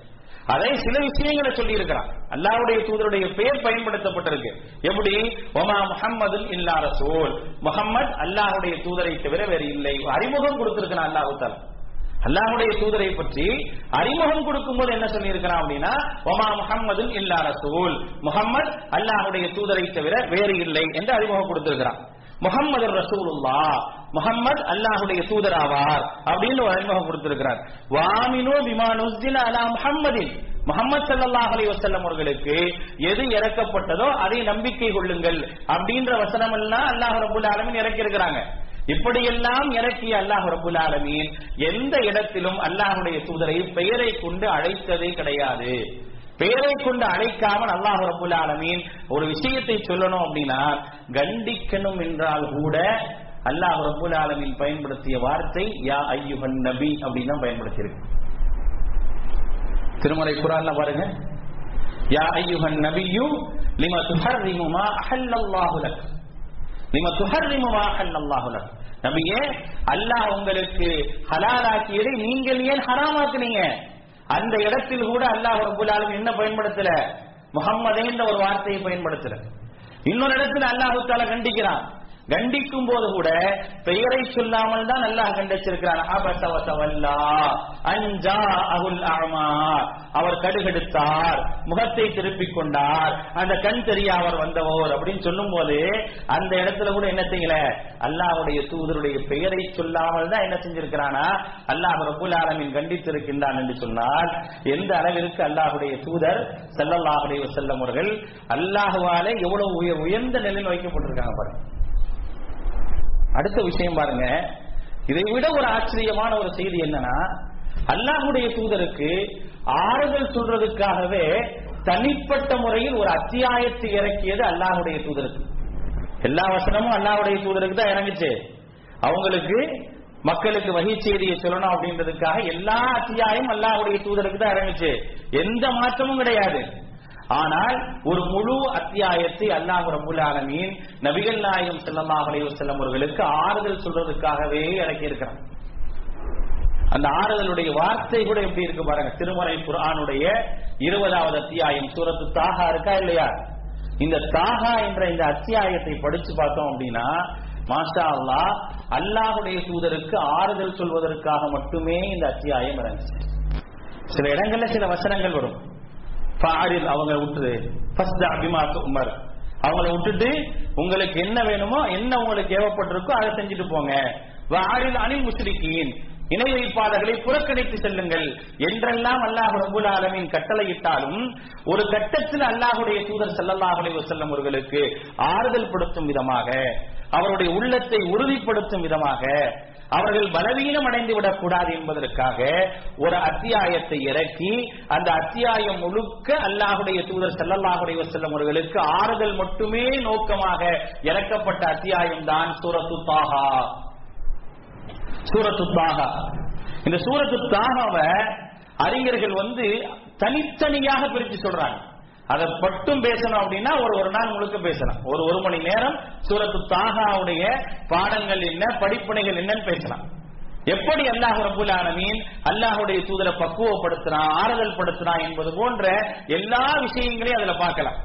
அதை சில விஷயங்களை சொல்லி இருக்கிறான் அல்லாவுடைய தூதருடைய பெயர் பயன்படுத்தப்பட்டிருக்கு. எப்படி? ஒமா முகம்மது இல்லா ரசூல். முகம்மது அல்லாஹுடைய தூதரை தவிர வேறு இல்லை. அறிமுகம் கொடுத்திருக்கிறான் அல்லாஹு தாலா அல்லாஹுடைய தூதரை பற்றி அறிமுகம் கொடுக்கும்போது என்ன சொல்லியிருக்கிறான் அப்படின்னா ஒமா முகம்மது இல்லா ரசூல். முகம்மது அல்லாஹுடைய தூதரை தவிர வேறு இல்லை என்று அறிமுகம் கொடுத்திருக்கிறான். முகம்மது ரசூலுல்லா முகம்மது அல்லாஹுடைய தூதராவார் அப்படின்னு ஒரு அறிமுகம் கொடுத்திருக்கிறார். வாமினோ விமானுஸ்தில அலா முஹம்மதின். முகமது சல்லாஹ் அலி வசல்லம் அவர்களுக்கு எது இறக்கப்பட்டதோ அதை நம்பிக்கை கொள்ளுங்கள் அப்படின்ற வசனம் எல்லாம் அல்லாஹ் ரபுல் ஆலமின் இறக்கி இருக்கிறாங்க இப்படியெல்லாம் இறக்கிய அல்லாஹ் ரபுல் ஆலமீன் எந்த இடத்திலும் அல்லாஹுடைய தூதரை பெயரை கொண்டு அழைத்ததே கிடையாது. பெயரை கொண்டு அழைக்காமல் அல்லாஹ் ரபுல் ஆலமீன் ஒரு விஷயத்தை சொல்லணும் அப்படின்னா கண்டிக்கணும் என்றால் கூட அல்லாஹ் ரபுல் ஆலமீன் பயன்படுத்திய வார்த்தை யா ஐயுஹன் நபி அப்படின்னு தான் பயன்படுத்தியிருக்கு. திருமலை குரான்ல பாருங்க. யா ஐயுஹன் நபியு லிம துஹர்ரிமு மா அஹல்லல்லாஹு லக். லிம துஹர்ரிமு மா அஹல்லல்லாஹு லக். நபியே அல்லாஹ் உங்களுக்கு ஹலாலாக்கியதை நீங்கள் ஏன் ஹராமாக்குனீங்க? அந்த இடத்தில் கூட அல்லாஹ் ரபுல் ஆலமீன் என்ன பயன்படுத்தல? முகம்மதேன்ற ஒரு வார்த்தையை பயன்படுத்தல. இன்னொரு இடத்துல அல்லாஹு தாலா கண்டிக்கிறான். கண்டிக்கும் போது கூட பெயரை சொல்லாமல் தான் நல்லா கண்டிச்சிருக்கிறான். அபசவசவல்லா அஞ்சா அகுல் அவர் கடுகெடுத்தார் முகத்தை திருப்பிக் கொண்டார். அந்த கண் தெரிய அவர் வந்தவர் அப்படின்னு சொல்லும் போது அந்த இடத்துல கூட என்ன செய்யல? அல்லாஹ்வுடைய தூதருடைய பெயரை சொல்லாமல் தான் என்ன செஞ்சிருக்கிறானா? அல்லாஹ் ரபுல் ஆலமின் கண்டித்திருக்கின்றான் என்று சொன்னால் எந்த அளவிற்கு அல்லாஹுடைய தூதர் செல்லல்லாஹுடைய செல்லம் அவர்கள் அல்லாஹுவாலே எவ்வளவு உயர் உயர்ந்த நிலையில் வைக்கப்பட்டிருக்காங்க பாருங்க. அடுத்த விஷயம் பாருங்க. இதை விட ஒரு ஆச்சரியமான ஒரு செய்தி என்னன்னா அல்லாஹுடைய தூதருக்கு ஆறுதல் சொல்றதுக்காகவே தனிப்பட்ட முறையில் ஒரு அத்தியாயத்தை இறக்கியது அல்லாஹுடைய தூதருக்கு. எல்லா வசனமும் அல்லாஹுடைய தூதருக்கு தான் இறங்குச்சு. அவங்களுக்கு மக்களுக்கு வகை செய்தியை சொல்லணும் அப்படின்றதுக்காக எல்லா அத்தியாயம் அல்லாஹுடைய தூதருக்கு தான் இறங்குச்சு. எந்த மாற்றமும் கிடையாது. ஆனால் ஒரு முழு அத்தியாயத்தை அல்லாஹ் ரபுல்லாலமீன் நபிகள் நாயகம் ஸல்லல்லாஹு அலைஹி அவர்களுக்கு ஆறுதல் சொல்றதுக்காகவே இறக்கி இருக்கிறான் அந்த ஆறுதலுடைய வார்த்தை கூட எப்படி இருக்கு பாருங்க. திருமறை குரானுடைய இருபதாவது அத்தியாயம் சூரத்து தாகா இருக்கா இல்லையா? இந்த தாகா என்ற இந்த அத்தியாயத்தை படிச்சு பார்த்தோம் அப்படின்னா மாஷா அல்லாஹ் அல்லாஹுடைய தூதருக்கு ஆறுதல் சொல்வதற்காக மட்டுமே இந்த அத்தியாயம் இறங்குச்சு சில இடங்கள்ல சில வசனங்கள் வரும். பாரில் அவங்க விட்டுரு ஃபஸ்ட் அபிமாத்து உமர் அவங்கள விட்டுட்டு உங்களுக்கு என்ன வேணுமோ என்ன உங்களுக்கு ஏவப்பட்டிருக்கோ அதை செஞ்சுட்டு போங்க. வாரில் அணி முஸ்லிக்கீன் இணை வைப்பாளர்களை புறக்கணித்து செல்லுங்கள். என்றெல்லாம் அல்லாஹ் ரபுல் ஆலமின் கட்டளையிட்டாலும் ஒரு கட்டத்தில் அல்லாஹுடைய தூதர் ஸல்லல்லாஹு செல்லும் அவர்களுக்கு ஆறுதல் படுத்தும் விதமாக அவருடைய உள்ளத்தை உறுதிப்படுத்தும் விதமாக அவர்கள் பலவீனம் அடைந்து விடக்கூடாது என்பதற்காக ஒரு அத்தியாயத்தை இறக்கி அந்த அத்தியாயம் முழுக்க அல்லாஹுடைய தூதர் செல்லல்லாஹுடைய செல்லும் அவர்களுக்கு ஆறுதல் மட்டுமே நோக்கமாக இறக்கப்பட்ட அத்தியாயம் தான் சூரத்து தாகா சூரத்து தாகா இந்த சூரத்து தாகாவை அறிஞர்கள் வந்து தனித்தனியாக பிரித்து சொல்றாங்க. அதை மட்டும் பேசணும் அப்படின்னா ஒரு ஒரு நாள் முழுக்க பேசலாம். ஒரு ஒரு மணி நேரம் சூரத்து தாகாவுடைய பாடங்கள் என்ன படிப்பனைகள் என்னன்னு பேசலாம். எப்படி அல்லாஹ் ரபுல் ஆலமீன் அல்லாஹுடைய தூதரை பக்குவப்படுத்துறான் ஆறுதல் படுத்துறான் என்பது போன்ற எல்லா விஷயங்களையும் அதுல பார்க்கலாம்.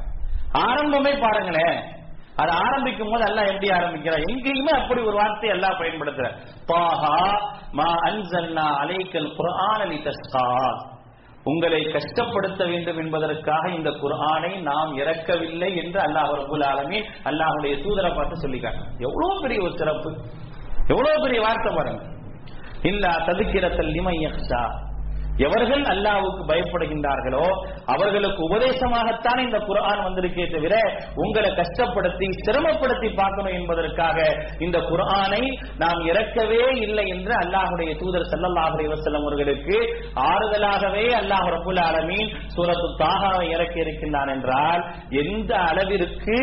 ஆரம்பமே பாருங்களேன் அது ஆரம்பிக்கும் போது அல்லாஹ் எப்படி ஆரம்பிக்கிறா எங்கேயுமே அப்படி ஒரு வார்த்தை அல்லாஹ் பயன்படுத்துற பாஹா மா அன்சன்னா அலைக்கல் குர்ஆன லிதஸ்கா உங்களை கஷ்டப்படுத்த வேண்டும் என்பதற்காக இந்த குரானை நாம் இறக்கவில்லை என்று அல்லாஹ் ரபுல் ஆலமே அல்லாஹுடைய தூதரை பார்த்து சொல்லிக்காங்க எவ்வளவு பெரிய ஒரு சிறப்பு. எவ்வளவு பெரிய வார்த்தை பாருங்க. இல்லா ததுக்கிறத்தல் நிமையா எவர்கள் அல்லாவுக்கு பயப்படுகின்றார்களோ அவர்களுக்கு உபதேசமாகத்தான் இந்த குரான் வந்திருக்கே தவிர உங்களை கஷ்டப்படுத்தி சிரமப்படுத்தி பார்க்கணும் என்பதற்காக இந்த குரானை நாம் இறக்கவே இல்லை என்று அல்லாஹுடைய தூதர் ஸல்லல்லாஹு அலைஹி அவர்களுக்கு ஆறுதலாகவே அல்லாஹ் ரபுல் ஆலமீன் சூரத்து தாகாவை இறக்கி இருக்கின்றான் என்றால் எந்த அளவிற்கு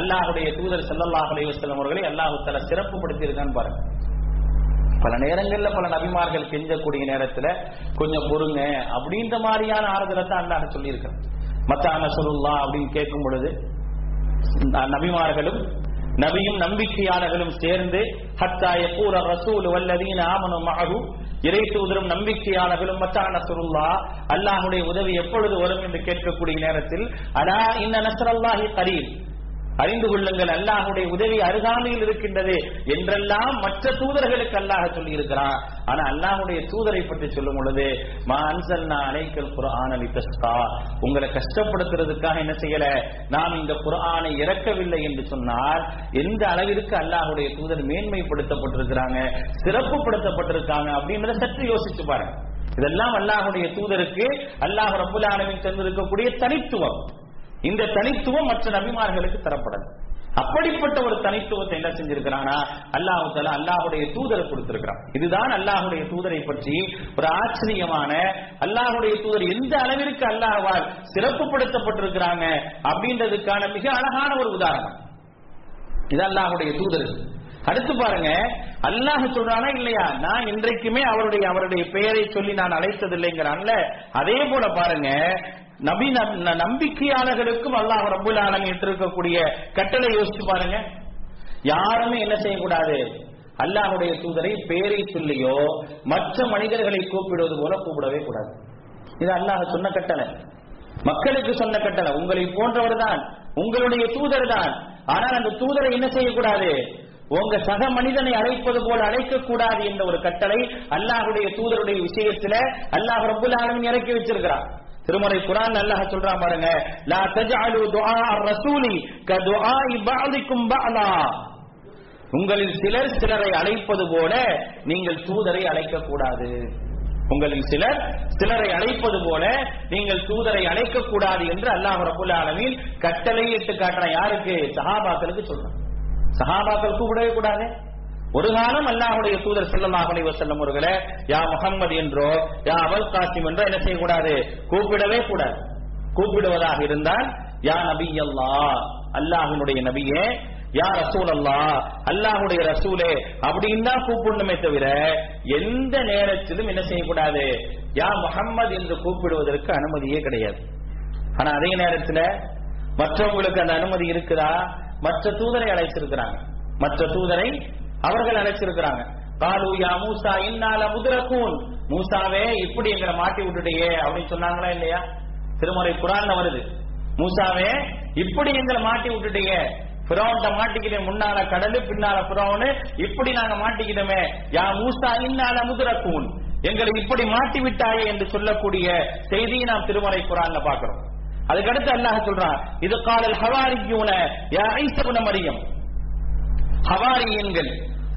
அல்லாஹுடைய தூதர் ஸல்லல்லாஹு அலைஹி அவர்களை அல்லாஹு தஆலா சிறப்புப்படுத்தி இருக்கான்னு பாருங்க. பல நேரங்கள்ல பல நபிமார்கள் கெஞ்சக்கூடிய நேரத்துல கொஞ்சம் பொறுங்க அப்படின்ற மாதிரியான ஆறுதலத்தை அல்லாஹ் சொல்லியிருக்கிறேன். மத்தான சொல்லுல்லா அப்படின்னு கேட்கும் பொழுது நபிமார்களும் நபியும் நம்பிக்கையாளர்களும் சேர்ந்து ஹத்தாய கூற ரசூல் வல்லதீன ஆமனு மஅஹு இறை தூதரும் நம்பிக்கையாளர்களும் மத்தான சுருல்லா அல்லாஹுடைய உதவி எப்பொழுது வரும் என்று கேட்கக்கூடிய நேரத்தில் அலா இன்ன நசரல்லாஹி கரீம். அறிந்து கொள்ளுங்கள். அல்லாஹுடைய உதவி அருகாமையில் இருக்கின்றது என்றெல்லாம் மற்ற தூதர்களுக்கு அல்லாஹ் சொல்லி இருக்கிறான் ஆனா அல்லாஹுடைய தூதரை பற்றி சொல்லும் பொழுது மா அன்சல்னா அலைக்கல் உங்களை கஷ்டப்படுத்துறதுக்காக என்ன செய்யல? நாம் இந்த குரானை இறக்கவில்லை என்று சொன்னால் எந்த அளவிற்கு அல்லாஹுடைய தூதர் மேன்மைப்படுத்தப்பட்டிருக்கிறாங்க சிறப்புப்படுத்தப்பட்டிருக்காங்க அப்படின்றத சற்று யோசிச்சு பாருங்க. இதெல்லாம் அல்லாஹுடைய தூதருக்கு அல்லாஹ் ரபுல்லானவின் ஆலமீன் தந்திருக்கக்கூடிய தனித்துவம். இந்த தனித்துவம் மற்ற நபிமார்களுக்கு தரப்படாது. அப்படிப்பட்ட ஒரு தனித்துவத்தை என்ன செஞ்சிருக்கிறானா அல்லாஹு தலா அல்லாஹுடைய தூதரை கொடுத்திருக்கிறான். இதுதான் அல்லாஹுடைய தூதரை பற்றி ஒரு ஆச்சரியமான அல்லாஹுடைய தூதர் எந்த அளவிற்கு அல்லாஹால் சிறப்புப்படுத்தப்பட்டிருக்கிறாங்க அப்படின்றதுக்கான மிக அழகான ஒரு உதாரணம். இது அல்லாஹுடைய தூதர். அடுத்து பாருங்க அல்லாஹ் சொல்றானா இல்லையா? நான் இன்றைக்குமே அவருடைய அவருடைய பெயரை சொல்லி நான் அழைத்ததில்லைங்கிறான்ல. அதே போல பாருங்க நபி நம்பிக்கையாளர்களுக்கும் அல்லாஹ் ரப்புல் ஆலமீன் இருக்கக்கூடிய கட்டளை யோசிச்சு பாருங்க. யாருமே என்ன செய்யக்கூடாது? அல்லாஹுடைய தூதரை பேரை சொல்லியோ மற்ற மனிதர்களை கூப்பிடுவது போல கூப்பிடவே கூடாது. இது அல்லாஹ் சொன்ன கட்டளை. மக்களுக்கு சொன்ன கட்டளை. உங்களை போன்றவர் தான் உங்களுடைய தூதர் தான் ஆனால் அந்த தூதரை என்ன செய்யக்கூடாது? உங்க சக மனிதனை அழைப்பது போல அழைக்க கூடாது என்ற ஒரு கட்டளை அல்லாஹுடைய தூதருடைய விஷயத்துல அல்லாஹ் ரப்புல் ஆலமீன் இறக்கி வச்சிருக்கிறான் திருமலை குரான் அல்லாஹ் சொல்றான் பாருங்க லா தஜ்அலு துஆ ar-rasuli பஅதிக்கும் பஅலா. உங்களில் சிலர் சிலரை அழைப்பது போல நீங்கள் தூதரை அழைக்க கூடாது உங்களில் சிலர் சிலரை அழைப்பது போல நீங்கள் தூதரை அழைக்க கூடாது என்று அல்லாஹ் ரபுல் ஆலமீன் கட்டளையிட்டு காட்டுற யாருக்கு? சஹாபாக்களுக்கு சொல்றான். சஹாபாக்கள் கூப்பிடவே கூடாது. ஒரு காலம் அல்லாஹுடைய தூதர் செல்லமாக செல்லும் வஸல்லம் யா முகம்மது என்றோ யா அவல் காசிம் என்றோ என்ன செய்யக்கூடாது? கூப்பிடவே கூடாது. கூப்பிடுவதாக இருந்தால் யா நபி அல்லாஹ் அல்லாஹினுடைய நபியே யா ரசூல் அல்லா அல்லாஹுடைய ரசூலே அப்படின்னு தான் கூப்பிடணுமே தவிர எந்த நேரத்திலும் என்ன செய்யக்கூடாது? யா முகம்மது என்று கூப்பிடுவதற்கு அனுமதியே கிடையாது. ஆனா அதே நேரத்துல மற்றவங்களுக்கு அந்த அனுமதி இருக்குதா? மற்ற தூதரை அழைச்சிருக்கிறாங்க மற்ற தூதரை அவர்கள் அழைச்சிருக்கிறாங்க. காலு யா மூசா இன்னால முதுரக்கூன் மூசாவே இப்படி எங்களை மாட்டி விட்டுடையே அப்படின்னு சொன்னாங்களா இல்லையா? திருமறை குரான்ல வருது. மூசாவே இப்படி எங்களை மாட்டி விட்டுடையே பிறவன்ட்ட மாட்டிக்கிட்ட முன்னால கடலு பின்னால பிறவனு இப்படி நாங்க மாட்டிக்கிட்டோமே. யா மூசா இன்னால முதுரக்கூன் எங்களை இப்படி மாட்டி விட்டாயே என்று சொல்லக்கூடிய செய்தியை நாம் திருமறை குரான்ல பாக்குறோம் அதுக்கடுத்து அல்லாஹ் சொல்றான் இது காலல் ஹவாரியூன யா ஐசபுன மரியம். ஹவாரியன்கள்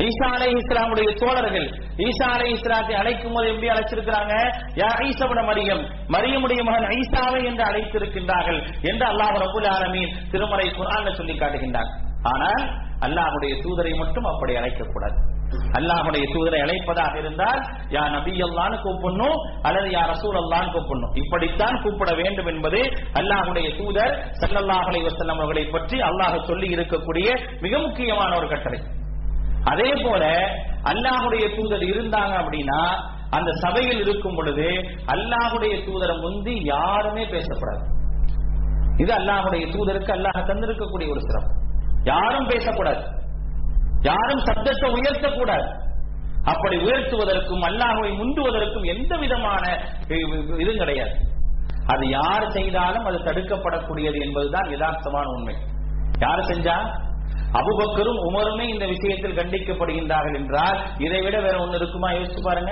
ஈசா அலை இஸ்லாமுடைய தோழர்கள் ஈசா அலை இஸ்லாத்தை அழைக்கும் போது எப்படி அழைச்சிருக்கிறாங்க? யா ஈசபுன மரியம் மரியமுடைய மகன் ஐசாவை என்று அழைத்திருக்கின்றார்கள் என்று அல்லாஹ் ரபுல் ஆலமீன் திருமறை குரான் சொல்லி காட்டுகின்றார் ஆனால் அல்லாஹுடைய தூதரை மட்டும் அப்படி அழைக்கக்கூடாது. அல்லாஹுடைய தூதரை அழைப்பதாக இருந்தால் யா நபி அல்லான்னு கூப்பிடணும் அல்லது யா ரசூல் அல்லான்னு கூப்பிடணும். இப்படித்தான் கூப்பிட வேண்டும் என்பது அல்லாஹுடைய தூதர் சல்லல்லாஹலை வசல்லம் அவர்களை பற்றி அல்லாஹ் சொல்லி இருக்கக்கூடிய மிக முக்கியமான ஒரு கட்டளை. அதே போல அல்லாஹுடைய தூதர் இருந்தாங்க அப்படின்னா அந்த சபையில் இருக்கும் பொழுது அல்லாஹுடைய தூதரை முந்தி யாருமே பேசக்கூடாது. இது அல்லாஹுடைய தூதருக்கு அல்லாஹ் தந்திருக்கக்கூடிய ஒரு சிறப்பு. யாரும் பேசக்கூடாது. யாரும் சப்தத்தை உயர்த்தக்கூடாது. அப்படி உயர்த்துவதற்கும் அல்லாஹுவை முந்துவதற்கும் எந்த விதமான இதுவும் கிடையாது. அது யார் செய்தாலும் அது தடுக்கப்படக்கூடியது என்பதுதான் யதார்த்தமான உண்மை. யார் செஞ்சா? அபுபக்கரும் உமருமே இந்த விஷயத்தில் கண்டிக்கப்படுகின்றார்கள் என்றால் இதை விட வேற ஒண்ணு இருக்குமா? யோசிச்சு பாருங்க.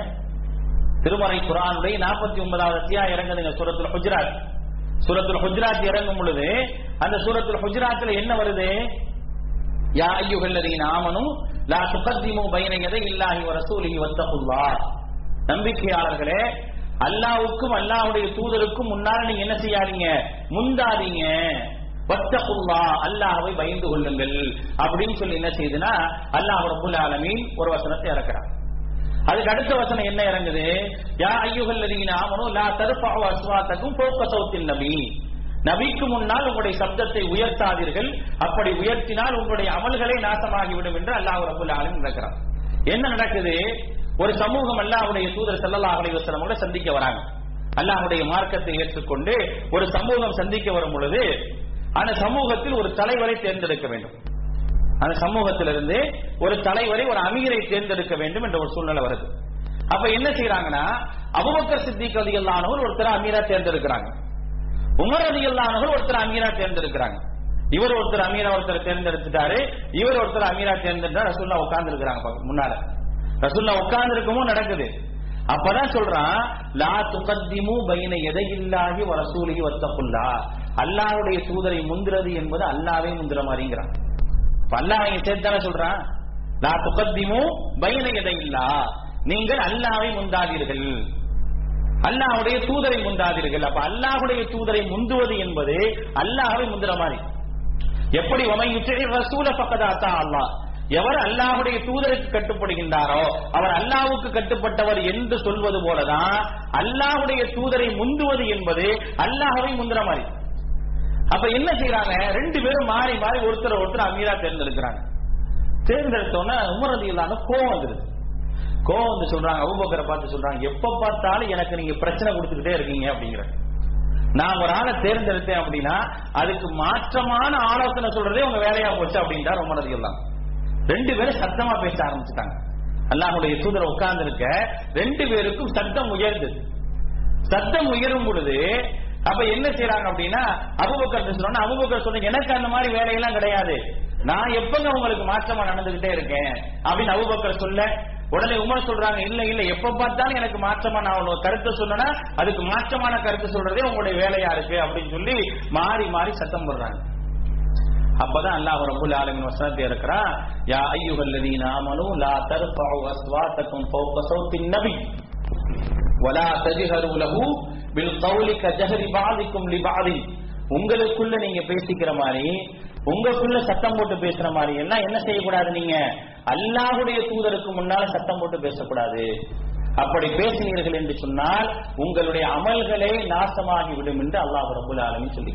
திருமறை குரானுடைய நாற்பத்தி ஒன்பதாவது அத்தியாயம் இறங்குதுங்க சூரத்தில் ஹுஜராத். சூரத்துல ஹுஜராத் இறங்கும் பொழுது அந்த சூரத்தில் ஹுஜராத்ல என்ன வருது? யா ஐயுகல்லதீன் ஆமனும் லா துகத்திமு பைன யதை இல்லாஹி வ ரசூலிஹி நம்பிக்கையாளர்களே அல்லாவுக்கும் அல்லாவுடைய தூதருக்கும் முன்னால் நீங்க என்ன செய்யாதீங்க முந்தாதீங்க வத்தகுல்லா அல்லாஹ்வை பயந்து கொள்ளுங்கள் அப்படின்னு சொல்லி என்ன செய்யுதுன்னா அல்லாஹ் ரபுல் ஆலமீன் ஒரு வசனத்தை இறக்குறான் அதுக்கு அடுத்த வசனம் என்ன இறங்குது யா ஐயுகல்லதீன் ஆமனும் லா தருப்பாவ அஸ்வாத்தக்கும் போக்க சௌத்தின் நபி நபிக்கு முன்னால் உங்களுடைய சப்தத்தை உயர்த்தாதீர்கள். அப்படி உயர்த்தினால் உங்களுடைய அமல்களை நாசமாகிவிடும் என்று அல்லாஹ் ரபுல் ஆலமின் நடக்கிறான் என்ன நடக்குது? ஒரு சமூகம் அல்லாஹுடைய தூதர் ஸல்லல்லாஹு அலைவசனம் கூட சந்திக்க வராங்க. அல்லாஹுடைய மார்க்கத்தை ஏற்றுக்கொண்டு ஒரு சமூகம் சந்திக்க வரும் பொழுது அந்த சமூகத்தில் ஒரு தலைவரை தேர்ந்தெடுக்க வேண்டும். அந்த சமூகத்திலிருந்து ஒரு தலைவரை ஒரு அமீரை தேர்ந்தெடுக்க வேண்டும் என்ற ஒரு சூழ்நிலை வருது. அப்ப என்ன செய்யறாங்கன்னா அபுபக்கர் சித்திக் ரலியல்லாஹு ஒருத்தர் அமீரா தேர்ந்தெடுக்கிறாங்க. உமர் ரலியல்லாஹு ஒருத்தர் அமீரா தேர்ந்தெடுக்கிறாங்க. இவர் ஒருத்தர் அமீரா ஒருத்தர் தேர்ந்தெடுத்துட்டாரு. இவர் ஒருத்தர் அமீரா தேர்ந்தெடுத்தா ரசூல்லா உட்கார்ந்து இருக்கிறாங்க முன்னால. ரசூல்லா உட்கார்ந்து இருக்கவும் நடக்குது. அப்பதான் சொல்றான் லா துகத்திமு பைன எதையில்லாகி வ ரசூலிஹி வத்தகுல்லா. அல்லாஹ்வுடைய தூதரை முந்துறது என்பது அல்லாவே முந்துற மாதிரிங்கிறான். இப்ப அல்லாஹ் இங்க சேர்த்தானே சொல்றான்? லா துகத்திமு பைன எதையில்லா நீங்கள் அல்லாவை முந்தாதீர்கள். அல்லாஹுடைய தூதரை முந்தாதீர்கள். அப்ப அல்லாஹுடைய தூதரை முந்துவது என்பது அல்லாஹ்வை முந்துற மாதிரி. எப்படி? வமை ரசூல பக்கதாத்தா அல்லாஹ். எவர் அல்லாஹுடைய தூதருக்கு கட்டுப்படுகின்றாரோ அவர் அல்லாவுக்கு கட்டுப்பட்டவர் என்று சொல்வது போலதான் அல்லாஹுடைய தூதரை முந்துவது என்பது அல்லாஹ்வை முந்துற மாதிரி. அப்ப என்ன செய்யறாங்க ரெண்டு பேரும் மாறி மாறி ஒருத்தர் ஒருத்தர் அமீரா தேர்ந்தெடுக்கிறாங்க. தேர்ந்தெடுத்தோன்னா உமரதி இல்லாம கோவம் வந்துருது. கோவம் வந்து சொல்றாங்க அபுபக்கரை பார்த்து சொல்றாங்க எப்ப பார்த்தாலும் எனக்கு நீங்க பிரச்சனை கொடுத்துக்கிட்டே இருக்கீங்க அப்படிங்கிற. நான் ஒரு ஆளை தேர்ந்தெடுத்தேன் அப்படின்னா அதுக்கு மாற்றமான ஆலோசனை சொல்றதே உங்க வேலையா போச்சு அப்படின்றார் உமரதி எல்லாம் ரெண்டு பேரும் சத்தமா பேச ஆரம்பிச்சுட்டாங்க. அல்லாஹுடைய தூதர் உட்கார்ந்து இருக்க ரெண்டு பேருக்கும் சத்தம் உயர்ந்தது. சத்தம் உயரும் பொழுது அப்ப என்ன செய்யறாங்க அப்படின்னா அபுபக்கர் சொல்றாங்க அபுபக்கர் சொல்றீங்க எனக்கு அந்த மாதிரி வேலையெல்லாம் கிடையாது. நான் எப்பங்க உங்களுக்கு மாற்றமா நடந்துகிட்டே இருக்கேன்? அப்படின்னு அபுபக்கர் சொல்ல உடனே உமர் சொல்றாங்க இல்ல இல்ல எப்ப பார்த்தாலும் எனக்கு மாற்றமா நான் ஒரு கருத்தை சொன்னா அதுக்கு மாற்றமான கருத்து சொல்றதே உங்களுடைய வேலையா இருக்கு அப்படின்னு சொல்லி மாறி மாறி சத்தம் போடுறாங்க. அப்பதான் அல்லாஹ் ரப்பல் ஆலமின் வசனத்தை இருக்கிறான் யா அய்யுஹல்லதீன ஆமனு லா தர்ஃபஉ அஸ்வாத்தக்கும் ஃபௌக ஸௌத்தின் நபி வலா தஜ்ஹரு லஹு பில் கௌலி கஜஹரி பாதிக்கும் லிபாதி. உங்களுக்குள்ள நீங்க பேசிக்கிற மாதிரி உங்களுக்குள்ள சத்தம் போட்டு பேசுற மாதிரி எல்லாம் என்ன செய்யக்கூடாது நீங்க? அல்லாஹுடைய தூதருக்கு முன்னால சத்தம் போட்டு பேசக்கூடாது. அப்படி பேசினீர்கள் என்று சொன்னால் உங்களுடைய அமல்களே நாசமாகிவிடும் என்று அல்லாஹ் ரபுல் ஆலமின் சொல்லி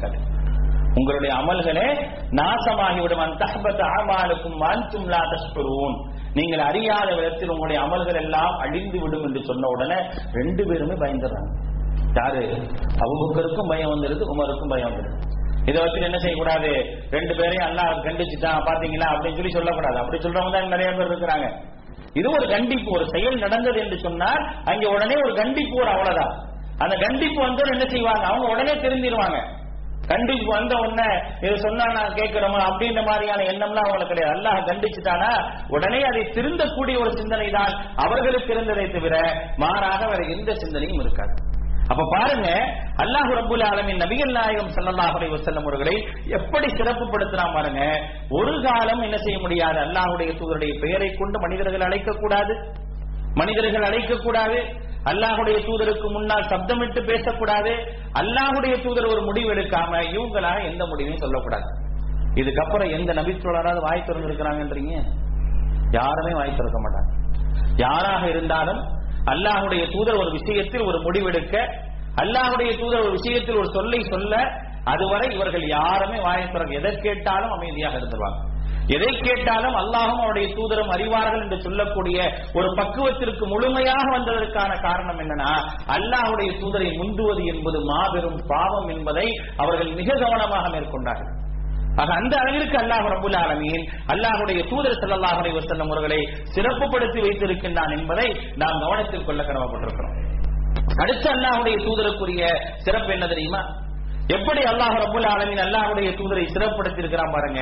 உங்களுடைய அமல்களே நாசமாகிவிடும். அந்த தஹபத் ஆமாலுக்கும் வான்தும் லா தஷ்குரூன். நீங்கள் அறியாத விதத்தில் உங்களுடைய அமல்கள் எல்லாம் அழிந்து விடும் என்று சொன்ன உடனே ரெண்டு பேருமே பயந்துடுறாங்க. யாரு? அபுபக்கருக்கும் பயம் வந்துருது உமருக்கும் பயம் வந்துருது இதை வச்சு என்ன செய்யக்கூடாது? ரெண்டு பேரையும் அல்லா கண்டிச்சுட்டான் பாத்தீங்களா அப்படின்னு சொல்லி சொல்லக்கூடாது. அப்படி சொல்றவங்க தான் நிறைய பேர் இருக்கிறாங்க. இது ஒரு கண்டிப்பு ஒரு செயல் நடந்தது என்று சொன்னால் அங்க உடனே ஒரு கண்டிப்பு ஒரு அவ்வளவுதான். அந்த கண்டிப்பு வந்து என்ன செய்வாங்க? அவங்க உடனே தெரிஞ்சிருவாங்க கண்டிப்பு வந்த உடனே இது சொன்னா நான் கேட்கிறோமா? அப்படின்ற மாதிரியான எண்ணம்லாம் அவங்களுக்கு கிடையாது. அல்லாஹ் கண்டிச்சுட்டானா உடனே அதை திருந்தக்கூடிய ஒரு சிந்தனை தான் அவர்களுக்கு இருந்ததை தவிர மாறாக வேற எந்த சிந்தனையும் இருக்காது. அப்ப பாருங்க அல்லாஹ் ரபுல் ஆலமின் நபிகள் நாயகம் சல்லாஹ் அலைஹி வசல்லம் அவர்களை எப்படி சிறப்புப்படுத்தினா பாருங்க ஒரு காலம் என்ன செய்ய முடியாது? அல்லாஹுடைய தூதருடைய பெயரை கொண்டு மனிதர்கள் அழைக்க கூடாது மனிதர்கள் அழைக்க கூடாது அல்லாஹுடைய தூதருக்கு முன்னால் சப்தமிட்டு பேசக்கூடாது. அல்லாஹுடைய தூதர் ஒரு முடிவு எடுக்காம இவங்களாக எந்த முடிவையும் சொல்லக்கூடாது. இதுக்கப்புறம் எந்த நபித்தோழராவது வாய் திறந்து இருக்கிறாங்கன்றீங்க யாருமே வாய் திறக்க மாட்டாங்க. யாராக இருந்தாலும் அல்லாஹுடைய தூதர் ஒரு விஷயத்தில் ஒரு முடிவெடுக்க அல்லாஹுடைய தூதர் ஒரு விஷயத்தில் ஒரு சொல்லை சொல்ல அதுவரை இவர்கள் யாருமே வாயை திறக்க எதை கேட்டாலும் அமைதியாக இருந்துருவாங்க. எதை கேட்டாலும் அல்லாஹும் அவருடைய தூதரும் அறிவார்கள் என்று சொல்லக்கூடிய ஒரு பக்குவத்திற்கு முழுமையாக வந்ததற்கான காரணம் என்னன்னா அல்லாஹுடைய தூதரை முந்துவது என்பது மாபெரும் பாவம் என்பதை அவர்கள் மிக கவனமாக மேற்கொண்டார்கள். ஆக அந்த அளவிற்கு அல்லாஹ் ரபுல் ஆலமியின் அல்லாஹுடைய தூதர் ஸல்லல்லாஹு அலைஹி வஸல்லம் அவர்களை சிறப்புப்படுத்தி வைத்திருக்கின்றான் என்பதை நாம் கவனத்தில் கொள்ள கடமைப்பட்டிருக்கிறோம். அடுத்து அல்லாஹுடைய தூதருக்குரிய சிறப்பு என்ன தெரியுமா? எப்படி அல்லாஹ் ரபுல் ஆலமின் அல்லாஹுடைய தூதரை சிறப்படுத்தி இருக்கிறான் பாருங்க.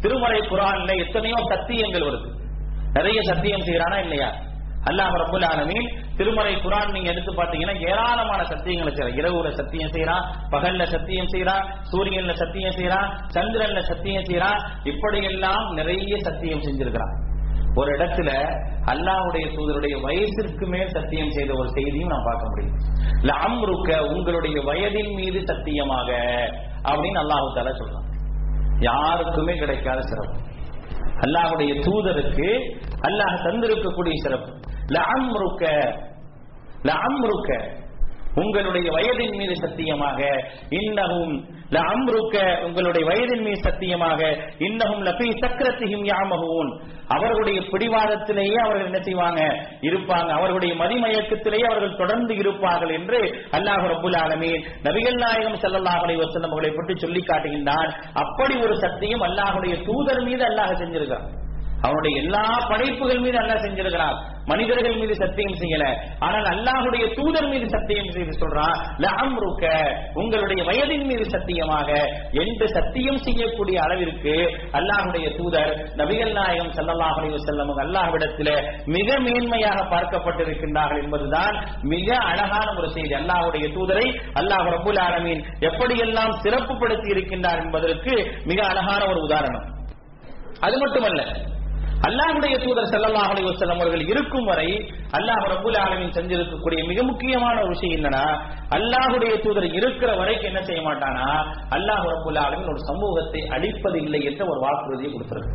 திருமலை குரான்ல எத்தனையோ சத்தியங்கள் வருது. நிறைய சத்தியம் செய்யறானா இல்லையா? அல்லாஹ் ரபுல் ஆலமீன் திருமறை குரான் நீங்க எடுத்து பாத்தீங்கன்னா ஏராளமான சத்தியங்களை செய்யறான் இரவுல சத்தியம் செய்யறான் பகல்ல சத்தியம் செய்யறான் சூரியன்ல சத்தியம் செய்யறான் சந்திரன்ல சத்தியம் செய்யறான் இப்படியெல்லாம் நிறைய சத்தியம் செஞ்சிருக்கிறான். ஒரு இடத்துல அல்லாஹ்வுடைய சூதருடைய வயசிற்கு மேல் சத்தியம் செய்த ஒரு செய்தியும் நான் பார்க்க முடியும். லாம்ருக்க உங்களுடைய வயதின் மீது சத்தியமாக அப்படின்னு அல்லாஹு தாலா சொல்றான். யாருக்குமே கிடைக்காத சிறப்பு அல்லாஹுடைய தூதருக்கு அல்லாஹ் தந்திருக்கக்கூடிய சிறப்பு. லஅம்ருக்க லஅம்ருக்க உங்களுடைய வயதின் மீது சத்தியமாக இன்னமும் லஅம்ருக்க உங்களுடைய வயதின் மீது சத்தியமாக இன்னகும் லபி சக்ரத்திஹிம் யாமஹூன் அவர்களுடைய பிடிவாதத்திலேயே அவர்கள் என்ன செய்வாங்க? இருப்பாங்க. அவர்களுடைய மதிமயக்கத்திலேயே அவர்கள் தொடர்ந்து இருப்பார்கள் என்று அல்லாஹ் ரபுல் ஆலமீன் நபிகள் நாயகம் செல்லல்லாஹலை வசல்லம் அவர்களை பற்றி சொல்லி காட்டுகின்றான். அப்படி ஒரு சத்தியம் அல்லாஹுடைய தூதர் மீது அல்லாஹ் செஞ்சிருக்கிறான் அவனுடைய எல்லா படைப்புகள் மீது அல்லா செஞ்சிருக்கிறான். மனிதர்கள் மீது சத்தியம் செய்யல. ஆனால் அல்லாஹுடைய தூதர் மீது சத்தியம் செய்து சொல்றான் உங்களுடைய வயதின் மீது சத்தியமாக. என்று சத்தியம் செய்யக்கூடிய அளவிற்கு அல்லாஹுடைய தூதர் நபிகள் நாயகம் ஸல்லல்லாஹு அலைஹி வஸல்லம் அல்லாஹ்விடத்திலே மிக மேன்மையாக பார்க்கப்பட்டிருக்கின்றார்கள் என்பதுதான் மிக அழகான ஒரு செய்தி. அல்லாஹுடைய தூதரை அல்லாஹ் ரபுல் ஆலமீன் எப்படியெல்லாம் சிறப்புப்படுத்தி இருக்கின்றார் என்பதற்கு மிக அழகான ஒரு உதாரணம். அது மட்டுமல்ல அல்லாஹுடைய தூதர் ஸல்லல்லாஹு அலைஹி அவர்கள் இருக்கும் வரை அல்லாஹ் ரபுல் ஆலமின் செஞ்சிருக்கக்கூடிய மிக முக்கியமான ஒரு விஷயம் என்னன்னா அல்லாஹுடைய தூதர் இருக்கிற வரைக்கும் என்ன செய்ய மாட்டானா? அல்லாஹ் ரபுல் ஆலமின் ஒரு சமூகத்தை அழிப்பதில்லை என்ற ஒரு வாக்குறுதியை கொடுத்திருக்கு.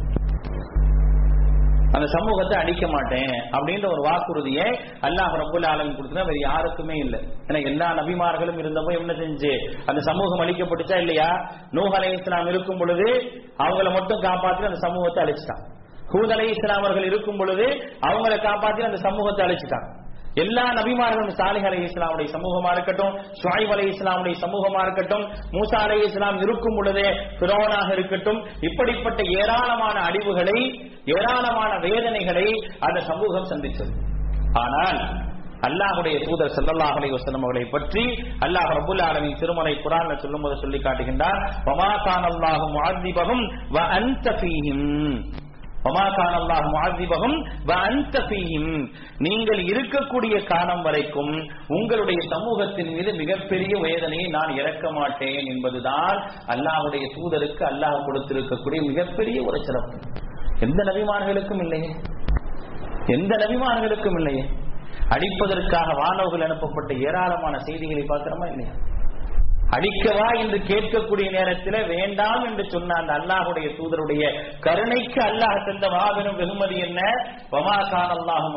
அந்த சமூகத்தை அழிக்க மாட்டேன் அப்படின்ற ஒரு வாக்குறுதியை அல்லாஹ் ரபுல் ஆலமின் கொடுத்தா வேற யாருக்குமே இல்லை. ஏன்னா எல்லா நபிமார்களும் இருந்தப்போ என்ன செஞ்சு அந்த சமூகம் அழிக்கப்பட்டுச்சா இல்லையா? நூஹ் அலைஹி இஸ்லாம் இருக்கும் பொழுது அவங்கள மட்டும் காப்பாற்றி அந்த சமூகத்தை அழிச்சிட்டான். ஹூத் அலை இஸ்லாம் அவர்கள் இருக்கும் பொழுது அவங்களை காப்பாற்றி அந்த சமூகத்தை அழைச்சிட்டாங்க. எல்லா நபிமார்களும் சாலிஹ் அலி இஸ்லாமுடைய சமூகமா இருக்கட்டும் ஷுவைப் அலி இஸ்லாமுடைய சமூகமா இருக்கட்டும் மூசா அலி இஸ்லாம் இருக்கும் பொழுதே பிரோனாக இருக்கட்டும் இப்படிப்பட்ட ஏராளமான அழிவுகளை ஏராளமான வேதனைகளை அந்த சமூகம் சந்திச்சது ஆனால் அல்லாஹுடைய தூதர் செல்லல்லாஹ் அலி வஸல்லம் அவர்களை பற்றி அல்லாஹ் ரபுல் ஆலமீன் திருமலை குர்ஆன்ல சொல்லும்போது சொல்லி காட்டுகின்றார் நீங்கள் இருக்கக்கூடிய காலம் வரைக்கும் உங்களுடைய சமூகத்தின் மீது மிகப்பெரிய வேதனையை நான் இறக்க மாட்டேன் என்பதுதான் அல்லாஹுடைய தூதருக்கு அல்லாஹ் கொடுத்திருக்கக்கூடிய மிகப்பெரிய ஒரு சிறப்பு. எந்த நபிமார்களுக்கும் இல்லையே. எந்த நபிமார்களுக்கும் இல்லையே. அடிப்பதற்காக வானவர்கள் அனுப்பப்பட்ட ஏராளமான செய்திகளை பார்க்கிறோமா இல்லையா? அடிக்கவா என்று கேட்கக்கூடிய நேரத்தில் வேண்டாம் என்று சொன்ன அந்த அல்லாஹுடைய தூதருடைய கருணைக்கு அல்லாஹ் தந்த மாபெரும் வெகுமதி என்ன? வமா கான் அல்லாஹ்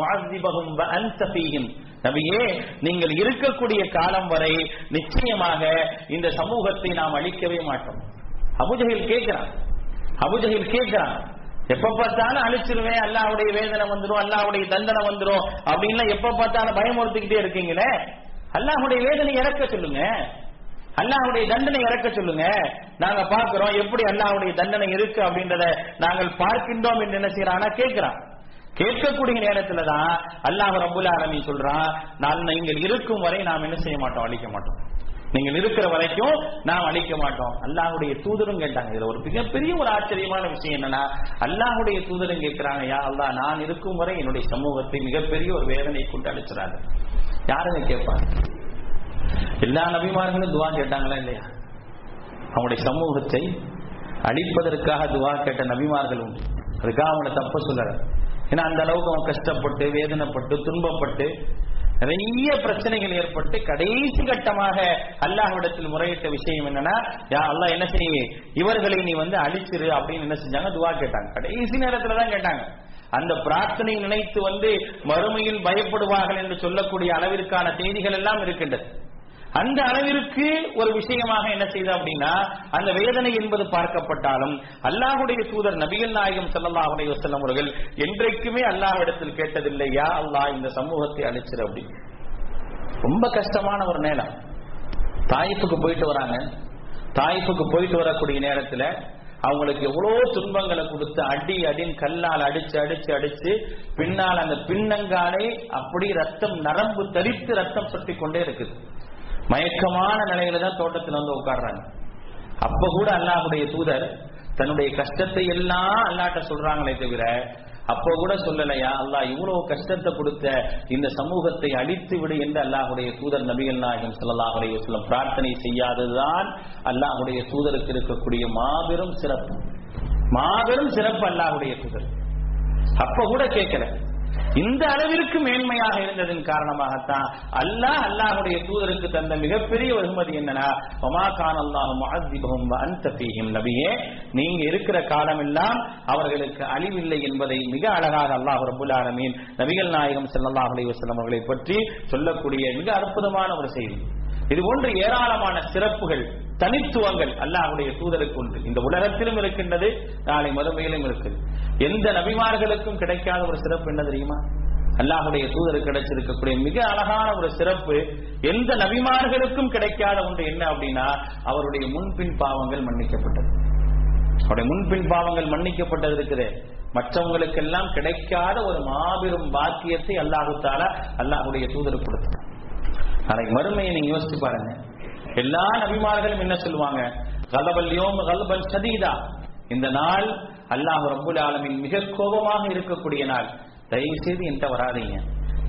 நபியே நீங்கள் இருக்கக்கூடிய காலம் வரை நிச்சயமாக இந்த சமூகத்தை நாம் அழிக்கவே மாட்டோம். அபுஜகில் கேட்கிறான். அபுஜகில் கேட்கிறான். எப்ப பார்த்தாலும் அழிச்சிருவேன் அல்லாவுடைய வேதனை வந்துரும் அல்லாவுடைய தண்டனை வந்துரும் அப்படின்னு எப்ப பார்த்தாலும் பயமுறுத்திக்கிட்டே இருக்கீங்களே? அல்லாஹுடைய வேதனை இறக்க சொல்லுங்க. அல்லாஹுடைய தண்டனை இறக்க சொல்லுங்க. நாங்க பார்க்கிறோம் எப்படி அல்லாஹுடைய தண்டனை இருக்கு அப்படின்றத நாங்கள் பார்க்கின்றோம் என்று என்ன செய்யறானா? கேட்கிறான். கேட்கக்கூடிய நேரத்துல தான் அல்லாஹ் ரபுல் ஆலமி சொல்றான் நான் நீங்கள் இருக்கும் வரை நாம் என்ன செய்ய மாட்டோம்? அழிக்க மாட்டோம். நீங்கள் இருக்கிற வரைக்கும் நாம் அழிக்க மாட்டோம். அல்லாஹுடைய தூதரும் கேட்டாங்க. இதுல ஒரு மிகப்பெரிய ஒரு ஆச்சரியமான விஷயம் என்னன்னா அல்லாஹுடைய தூதரும் கேட்கிறாங்க யா அல்லா நான் இருக்கும் வரை என்னுடைய சமூகத்தை மிகப்பெரிய ஒரு வேதனை கொண்டு அழிச்சிடாது. யாருங்க கேட்பாங்க? எல்லா நபிமார்களும் துவா கேட்டாங்களா இல்லையா? அவங்களுடைய சமூகத்தை அழிப்பதற்காக துவா கேட்ட நபிமார்கள் உண்டு. அதுக்காக அவங்கள தப்ப சொல்லற ஏன்னா அந்த அளவுக்கு அவன் கஷ்டப்பட்டு வேதனைப்பட்டு துன்பப்பட்டு நிறைய பிரச்சனைகள் ஏற்பட்டு கடைசி கட்டமாக அல்லாஹ்விடத்தில் முறையிட்ட விஷயம் என்னன்னா யா அல்லாஹ் என்ன செய்ய இவர்களை நீ வந்து அழிச்சிரு அப்படின்னு என்ன செஞ்சாங்க? துவா கேட்டாங்க. கடைசி நேரத்துல தான் கேட்டாங்க. அந்த பிரார்த்தனை நினைத்து வந்து மறுமையில் பயப்படுவார்கள் என்று சொல்லக்கூடிய அளவிற்கான செய்திகள் எல்லாம் இருக்கின்றது. அந்த அளவிற்கு ஒரு விஷயமாக என்ன செய்த அப்படின்னா அந்த வேதனை என்பது பார்க்கப்பட்டாலும் அல்லாஹுடைய தூதர் நபிகள் நாயகம் ஸல்லல்லாஹு அலைஹி வஸல்லம் அவர்கள் என்றைக்குமே அல்லாஹிடத்தில் கேட்டதில்லை யா அல்லாஹ் இந்த சமூகத்தை அழிச்சிரு அப்படி. ரொம்ப கஷ்டமான ஒரு நேரம். தாய்ப்புக்கு போயிட்டு வராங்க. தாய்ப்புக்கு போயிட்டு வரக்கூடிய நேரத்துல அவங்களுக்கு எவ்வளவு துன்பங்களை கொடுத்து அடி அடின்னு கல்லால் அடிச்சு அடிச்சு அடிச்சு பின்னால் அந்த பின்னங்காலை அப்படி ரத்தம் நரம்பு தரித்து ரத்தம் சொட்டி கொண்டே இருக்குது. மயக்கமான நிலையில தான் தோட்டத்தில் வந்து உட்காடுறாங்க அப்ப கூட அல்லாஹுடைய தூதர் தன்னுடைய கஷ்டத்தை எல்லாம் அல்லாட்ட சொல்றாங்களே தவிர அப்போ கூட சொல்லலையா அல்லாஹ் இவ்வளவு கஷ்டத்தை கொடுத்த இந்த சமூகத்தை அழித்து விடு என்று அல்லாஹுடைய தூதர் நபிகள் நாயகம் ஸல்லல்லாஹு சொல்லும் பிரார்த்தனை செய்யாததுதான் அல்லாஹுடைய தூதருக்கு இருக்கக்கூடிய மாபெரும் சிறப்பு. மாபெரும் சிறப்பு அல்லாஹுடைய தூதர். அப்ப கூட கேட்கல. இந்த அளவிற்கு மேன்மையாக இருந்ததன் காரணமாகத்தான் அல்லாஹ் அல்லாஹுடைய தூதருக்கு தந்த மிகப்பெரிய வெகுமதி என்னன்னா ஒமா கான் அல்லாஹ் முஅத்திபஹும் வ நபியே நீங்க இருக்கிற காலமெல்லாம் அவர்களுக்கு அழிவில்லை என்பதை மிக அழகாக அல்லாஹ் ரப்பல் ஆலமீன் நபிகள் நாயகம் ஸல்லல்லாஹு அலைஹி அவர்களை பற்றி சொல்லக்கூடிய மிக அற்புதமான ஒரு செய்தி. இது போன்று ஏராளமான சிறப்புகள் தனித்துவங்கள் அல்லாஹுடைய தூதருக்கு உண்டு. இந்த உலகத்திலும் இருக்கின்றது நாளை மறுமையிலும் இருக்குது. எந்த நபிமார்களுக்கும் கிடைக்காத ஒரு சிறப்பு என்ன தெரியுமா? அல்லாஹுடைய தூதருக்கு கிடைச்சிருக்கக்கூடிய மிக அழகான ஒரு சிறப்பு எந்த நபிமார்களுக்கும் கிடைக்காத ஒன்று என்ன அப்படின்னா அவருடைய முன்பின் பாவங்கள் மன்னிக்கப்பட்டது. அவருடைய முன்பின் பாவங்கள் மன்னிக்கப்பட்டது இருக்குது. மற்றவங்களுக்கெல்லாம் கிடைக்காத ஒரு மாபெரும் பாக்கியத்தை அல்லாஹு தாலா அல்லாஹுடைய தூதர் கொடுத்தார் நாளைக்கு மறுமையை நீங்க யோசிச்சு பாருங்க. எல்லா நபிமார்களும் என்ன சொல்லுவாங்க? கலபல் யோம் கலபல் சதீதா இந்த நாள் அல்லாஹ் ரபுல் ஆலமின் மிக கோபமாக இருக்கக்கூடிய நாள். தயவு செய்து என்கிட்ட வராதீங்க.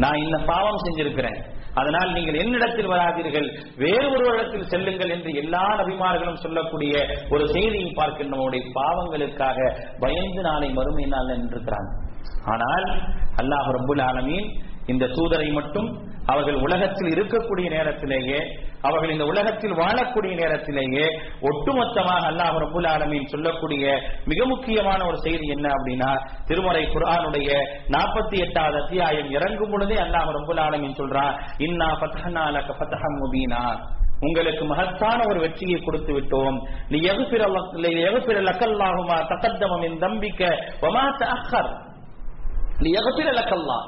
நான் இந்த பாவம் செஞ்சிருக்கிறேன். அதனால் நீங்கள் என்னிடத்தில் வராதீர்கள். வேறு ஒரு இடத்தில் செல்லுங்கள் என்று எல்லா நபிமார்களும் சொல்லக்கூடிய ஒரு செய்தியை பார்க்கின்ற நம்முடைய பாவங்களுக்காக பயந்து நாளை மறுமை நாள் நின்றிருக்கிறாங்க ஆனால் அல்லாஹ் ரபுல் ஆலமீன் இந்த தூதரை மட்டும் அவர்கள் உலகத்தில் இருக்கக்கூடிய நேரத்திலேயே அவர்கள் இந்த உலகத்தில் வாழக்கூடிய நேரத்திலேயே ஒட்டுமொத்தமாக அல்லாஹ் ரபுல் ஆலமின் சொல்லக்கூடிய மிக முக்கியமான ஒரு செய்தி என்ன அப்படின்னா திருமறை குரானுடைய நாற்பத்தி எட்டாவது அத்தியாயம் இறங்கும் பொழுதே அல்லாஹ் ரபுல் ஆலமின் சொல்றான் இன்னா ஃபத்ஹனா லக முபீனா. உங்களுக்கு மகத்தான ஒரு வெற்றியை கொடுத்து விட்டோம். நீ எகுபிர லக்கல்லாஹுமா தகத்தம மின் தம்பிக்க வமா தஅக்கர் நீ எகுபிர லக்கல்லாம்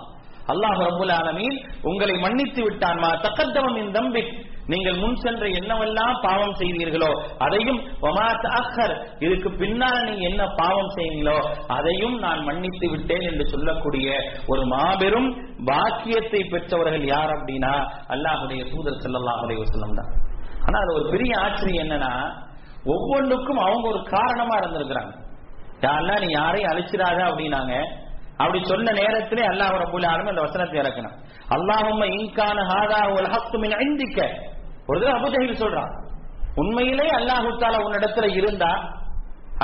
அல்லாஹ் ரபுல் ஆலமீன் உங்களை மன்னித்து விட்டான். மா தகத்தம மின் நீங்கள் முன் சென்ற என்னவெல்லாம் பாவம் செய்தீர்களோ அதையும் இதுக்கு பின்னால் நீங்க என்ன பாவம் செய்யுங்களோ அதையும் நான் மன்னித்து விட்டேன் என்று சொல்லக்கூடிய ஒரு மாபெரும் பாக்கியத்தை பெற்றவர்கள் யார் அப்படின்னா அல்லாஹுடைய தூதர் செல்லல்லாஹுடைய அலைஹி தான். ஆனா அது ஒரு பெரிய ஆச்சரியம் என்னன்னா ஒவ்வொன்றுக்கும் அவங்க ஒரு காரணமா இருந்திருக்கிறாங்க. யாரெல்லாம் நீ யாரையும் அழிச்சிடாத அப்படின்னாங்க அப்படி சொன்ன நேரத்திலே அல்லாஹ் ரபுல் ஆலமீன் அந்த வசனத்தை இறக்கணும் அல்லாஹும் இன்கான ஹாதா வல் ஹக்கு மின் ஒரு தடவை அபுஜஹில் சொல்றான் உண்மையிலே அல்லாஹு தாலா உன்னிடத்துல இருந்தா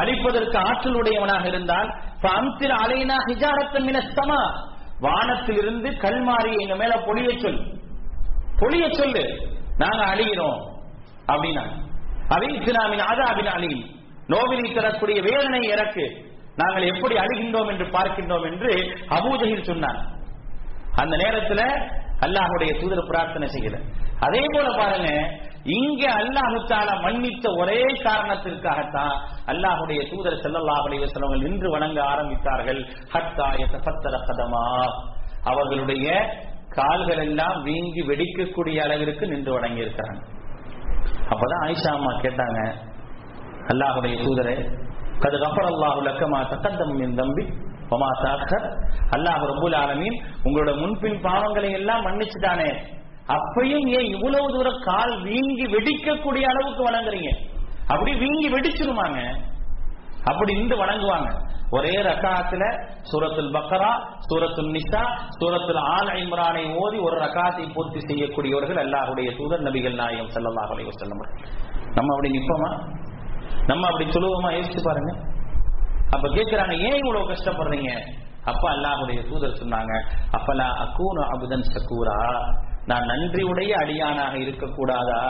அழிப்பதற்கு ஆற்றல் உடையவனாக இருந்தால் அம்சில் அலைனா ஹிஜாரத்தன் மினஸ்தமா ஸமா. வானத்திலிருந்து கல்மாரி எங்க மேல பொழிய சொல் பொழிய சொல்லு. நாங்க அழிகிறோம் அப்படின்னா அவிஸ்லாமின் ஆதாபின் அழி நோவினை தரக்கூடிய வேதனை இறக்கு. நாங்கள் எப்படி அழுகின்றோம் என்று பார்க்கின்றோம் என்று அபூஜகில் சொன்னான் அந்த நேரத்துல அல்லாஹுடைய தூதர் பிரார்த்தனை செய்யல. அதே போல பாருங்க இங்க அல்லாஹ் மன்னித்த ஒரே காரணத்திற்காகத்தான் அல்லாஹுடைய தூதர் செல்லல்லாஹ் அலைவசலவங்கள் நின்று வணங்க ஆரம்பித்தார்கள். ஹத்தா கதமா. அவர்களுடைய கால்கள் எல்லாம் வீங்கி வெடிக்கக்கூடிய அளவிற்கு நின்று வணங்கி இருக்கிறாங்க அப்பதான் ஆயிஷா அம்மா கேட்டாங்க அல்லாஹுடைய தூதரை கது கஃபர் அல்லாஹு லக்கமா தக்கத்தம் என் தம்பி ஒமா தாக்கர் அல்லாஹ் ரபுல் ஆலமீன் உங்களோட முன்பின் பாவங்களை எல்லாம் மன்னிச்சுட்டானே. அப்பையும் ஏன் இவ்வளவு தூரம் கால் வீங்கி வெடிக்கக்கூடிய அளவுக்கு வணங்குறீங்க? அப்படி வீங்கி வெடிச்சிருமாங்க? அப்படி இருந்து வணங்குவாங்க. ஒரே ரகாத்துல சூரத்துல் பக்கரா சூரத்துல் நிஷா சூரத்துல் ஆல் இம்ரானை ஓதி ஒரு ரகாத்தை பூர்த்தி செய்யக்கூடியவர்கள் அல்லாஹுடைய தூதர் நபிகள் நாயகம் செல்லல்லாஹ் அலைவர் வஸல்லம் நம்ம அப்படி நிப்போமா நம்ம அப்படி சுலபமா யோசிச்சு பாருங்க. அப்ப கேக்குறாங்க ஏன் இவ்வளவு கஷ்டப்படுறீங்க? அப்பா அல்லாஹுடைய தூதர் சொன்னாங்க அப்பலா அக்கூன் அபுதன் சக்கூரா நான் நன்றியுடைய அடியானாக இருக்கக்கூடாதா?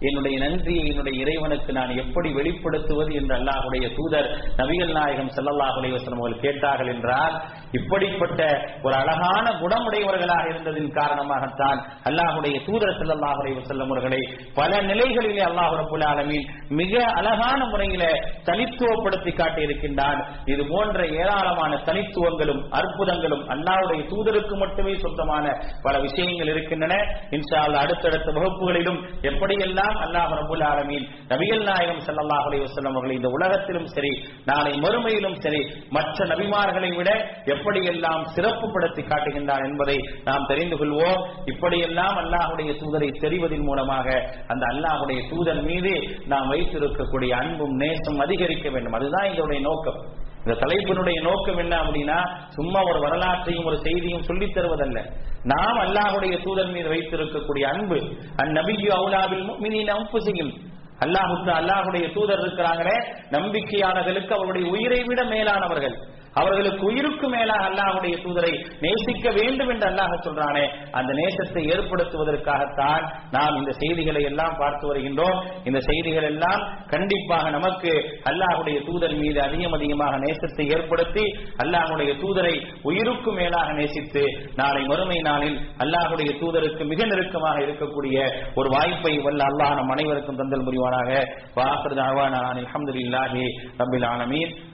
என்னுடைய நன்றியை என்னுடைய இறைவனுக்கு நான் எப்படி வெளிப்படுத்துவது? என்று அல்லாஹுடைய தூதர் நபிகள் நாயகம் ஸல்லல்லாஹு அலைஹி அவர்கள் கேட்டார்கள் என்றால் இப்படிப்பட்ட ஒரு அழகான குணமுடையவர்களாக இருந்ததின் காரணமாகத்தான் அல்லாஹுடைய தூதர் ஸல்லல்லாஹு செல்லும் அவர்களை பல நிலைகளிலே அல்லாஹ் ரபுல் ஆலமீன் மிக அழகான முறையில தனித்துவப்படுத்தி காட்டி இருக்கின்றான் இது போன்ற ஏராளமான தனித்துவங்களும் அற்புதங்களும் அல்லாஹுடைய தூதருக்கு மட்டுமே சொந்தமான பல விஷயங்கள் இருக்கின்றன. இன்ஷா அடுத்தடுத்த வகுப்புகளிலும் எப்படியெல்லாம் அல்லாஹ் ரபுல் ஆலமீன் நபிகள் நாயகம் ஸல்லல்லாஹு செல்லும் அவர்களை இந்த உலகத்திலும் சரி நாளை மறுமையிலும் சரி மற்ற நபிமார்களை விட எப்படியெல்லாம் சிறப்புப்படுத்தி காட்டுகின்றான் என்பதை நாம் தெரிந்து கொள்வோம். இப்படியெல்லாம் அல்லாஹுடைய தூதரை தெரிவதன் மூலமாக அந்த அல்லாஹுடைய தூதர் மீது நாம் வைத்திருக்கக்கூடிய அன்பும் நேசம் அதிகரிக்க வேண்டும். அதுதான் இதனுடைய நோக்கம். இந்த தலைப்பினுடைய நோக்கம் என்ன அப்படின்னா சும்மா ஒரு வரலாற்றையும் ஒரு செய்தியும் சொல்லித் தருவதல்ல. நாம் அல்லாஹுடைய தூதர் மீது வைத்திருக்கக்கூடிய அன்பு அந்நபிக்கு அவுலாவில் முஃமினீன செய்யும் அல்லாஹு அல்லாஹுடைய தூதர் இருக்கிறாங்களே நம்பிக்கையாளர்களுக்கு அவருடைய உயிரை விட மேலானவர்கள். அவர்களுக்கு உயிருக்கு மேலாக அல்லாஹுடைய தூதரை நேசிக்க வேண்டும் என்று அல்லாஹ் சொல்றானே. அந்த நேசத்தை ஏற்படுத்துவதற்காகத்தான் நாம் இந்த செய்திகளை எல்லாம் பார்த்து வருகின்றோம். இந்த செய்திகள் எல்லாம் கண்டிப்பாக நமக்கு அல்லாஹுடைய தூதர் மீது அதிகம் அதிகமாக நேசத்தை ஏற்படுத்தி அல்லாஹுடைய தூதரை உயிருக்கு மேலாக நேசித்து நாளை மறுமை நாளில் அல்லாஹுடைய தூதருக்கு மிக நெருக்கமாக இருக்கக்கூடிய ஒரு வாய்ப்பை வல்ல அல்லாஹ் நம் அனைவருக்கும் தந்தல் புரிவானாக. வாசர் தாவான அலமதுல்லாஹி ரபில் ஆலமீன்.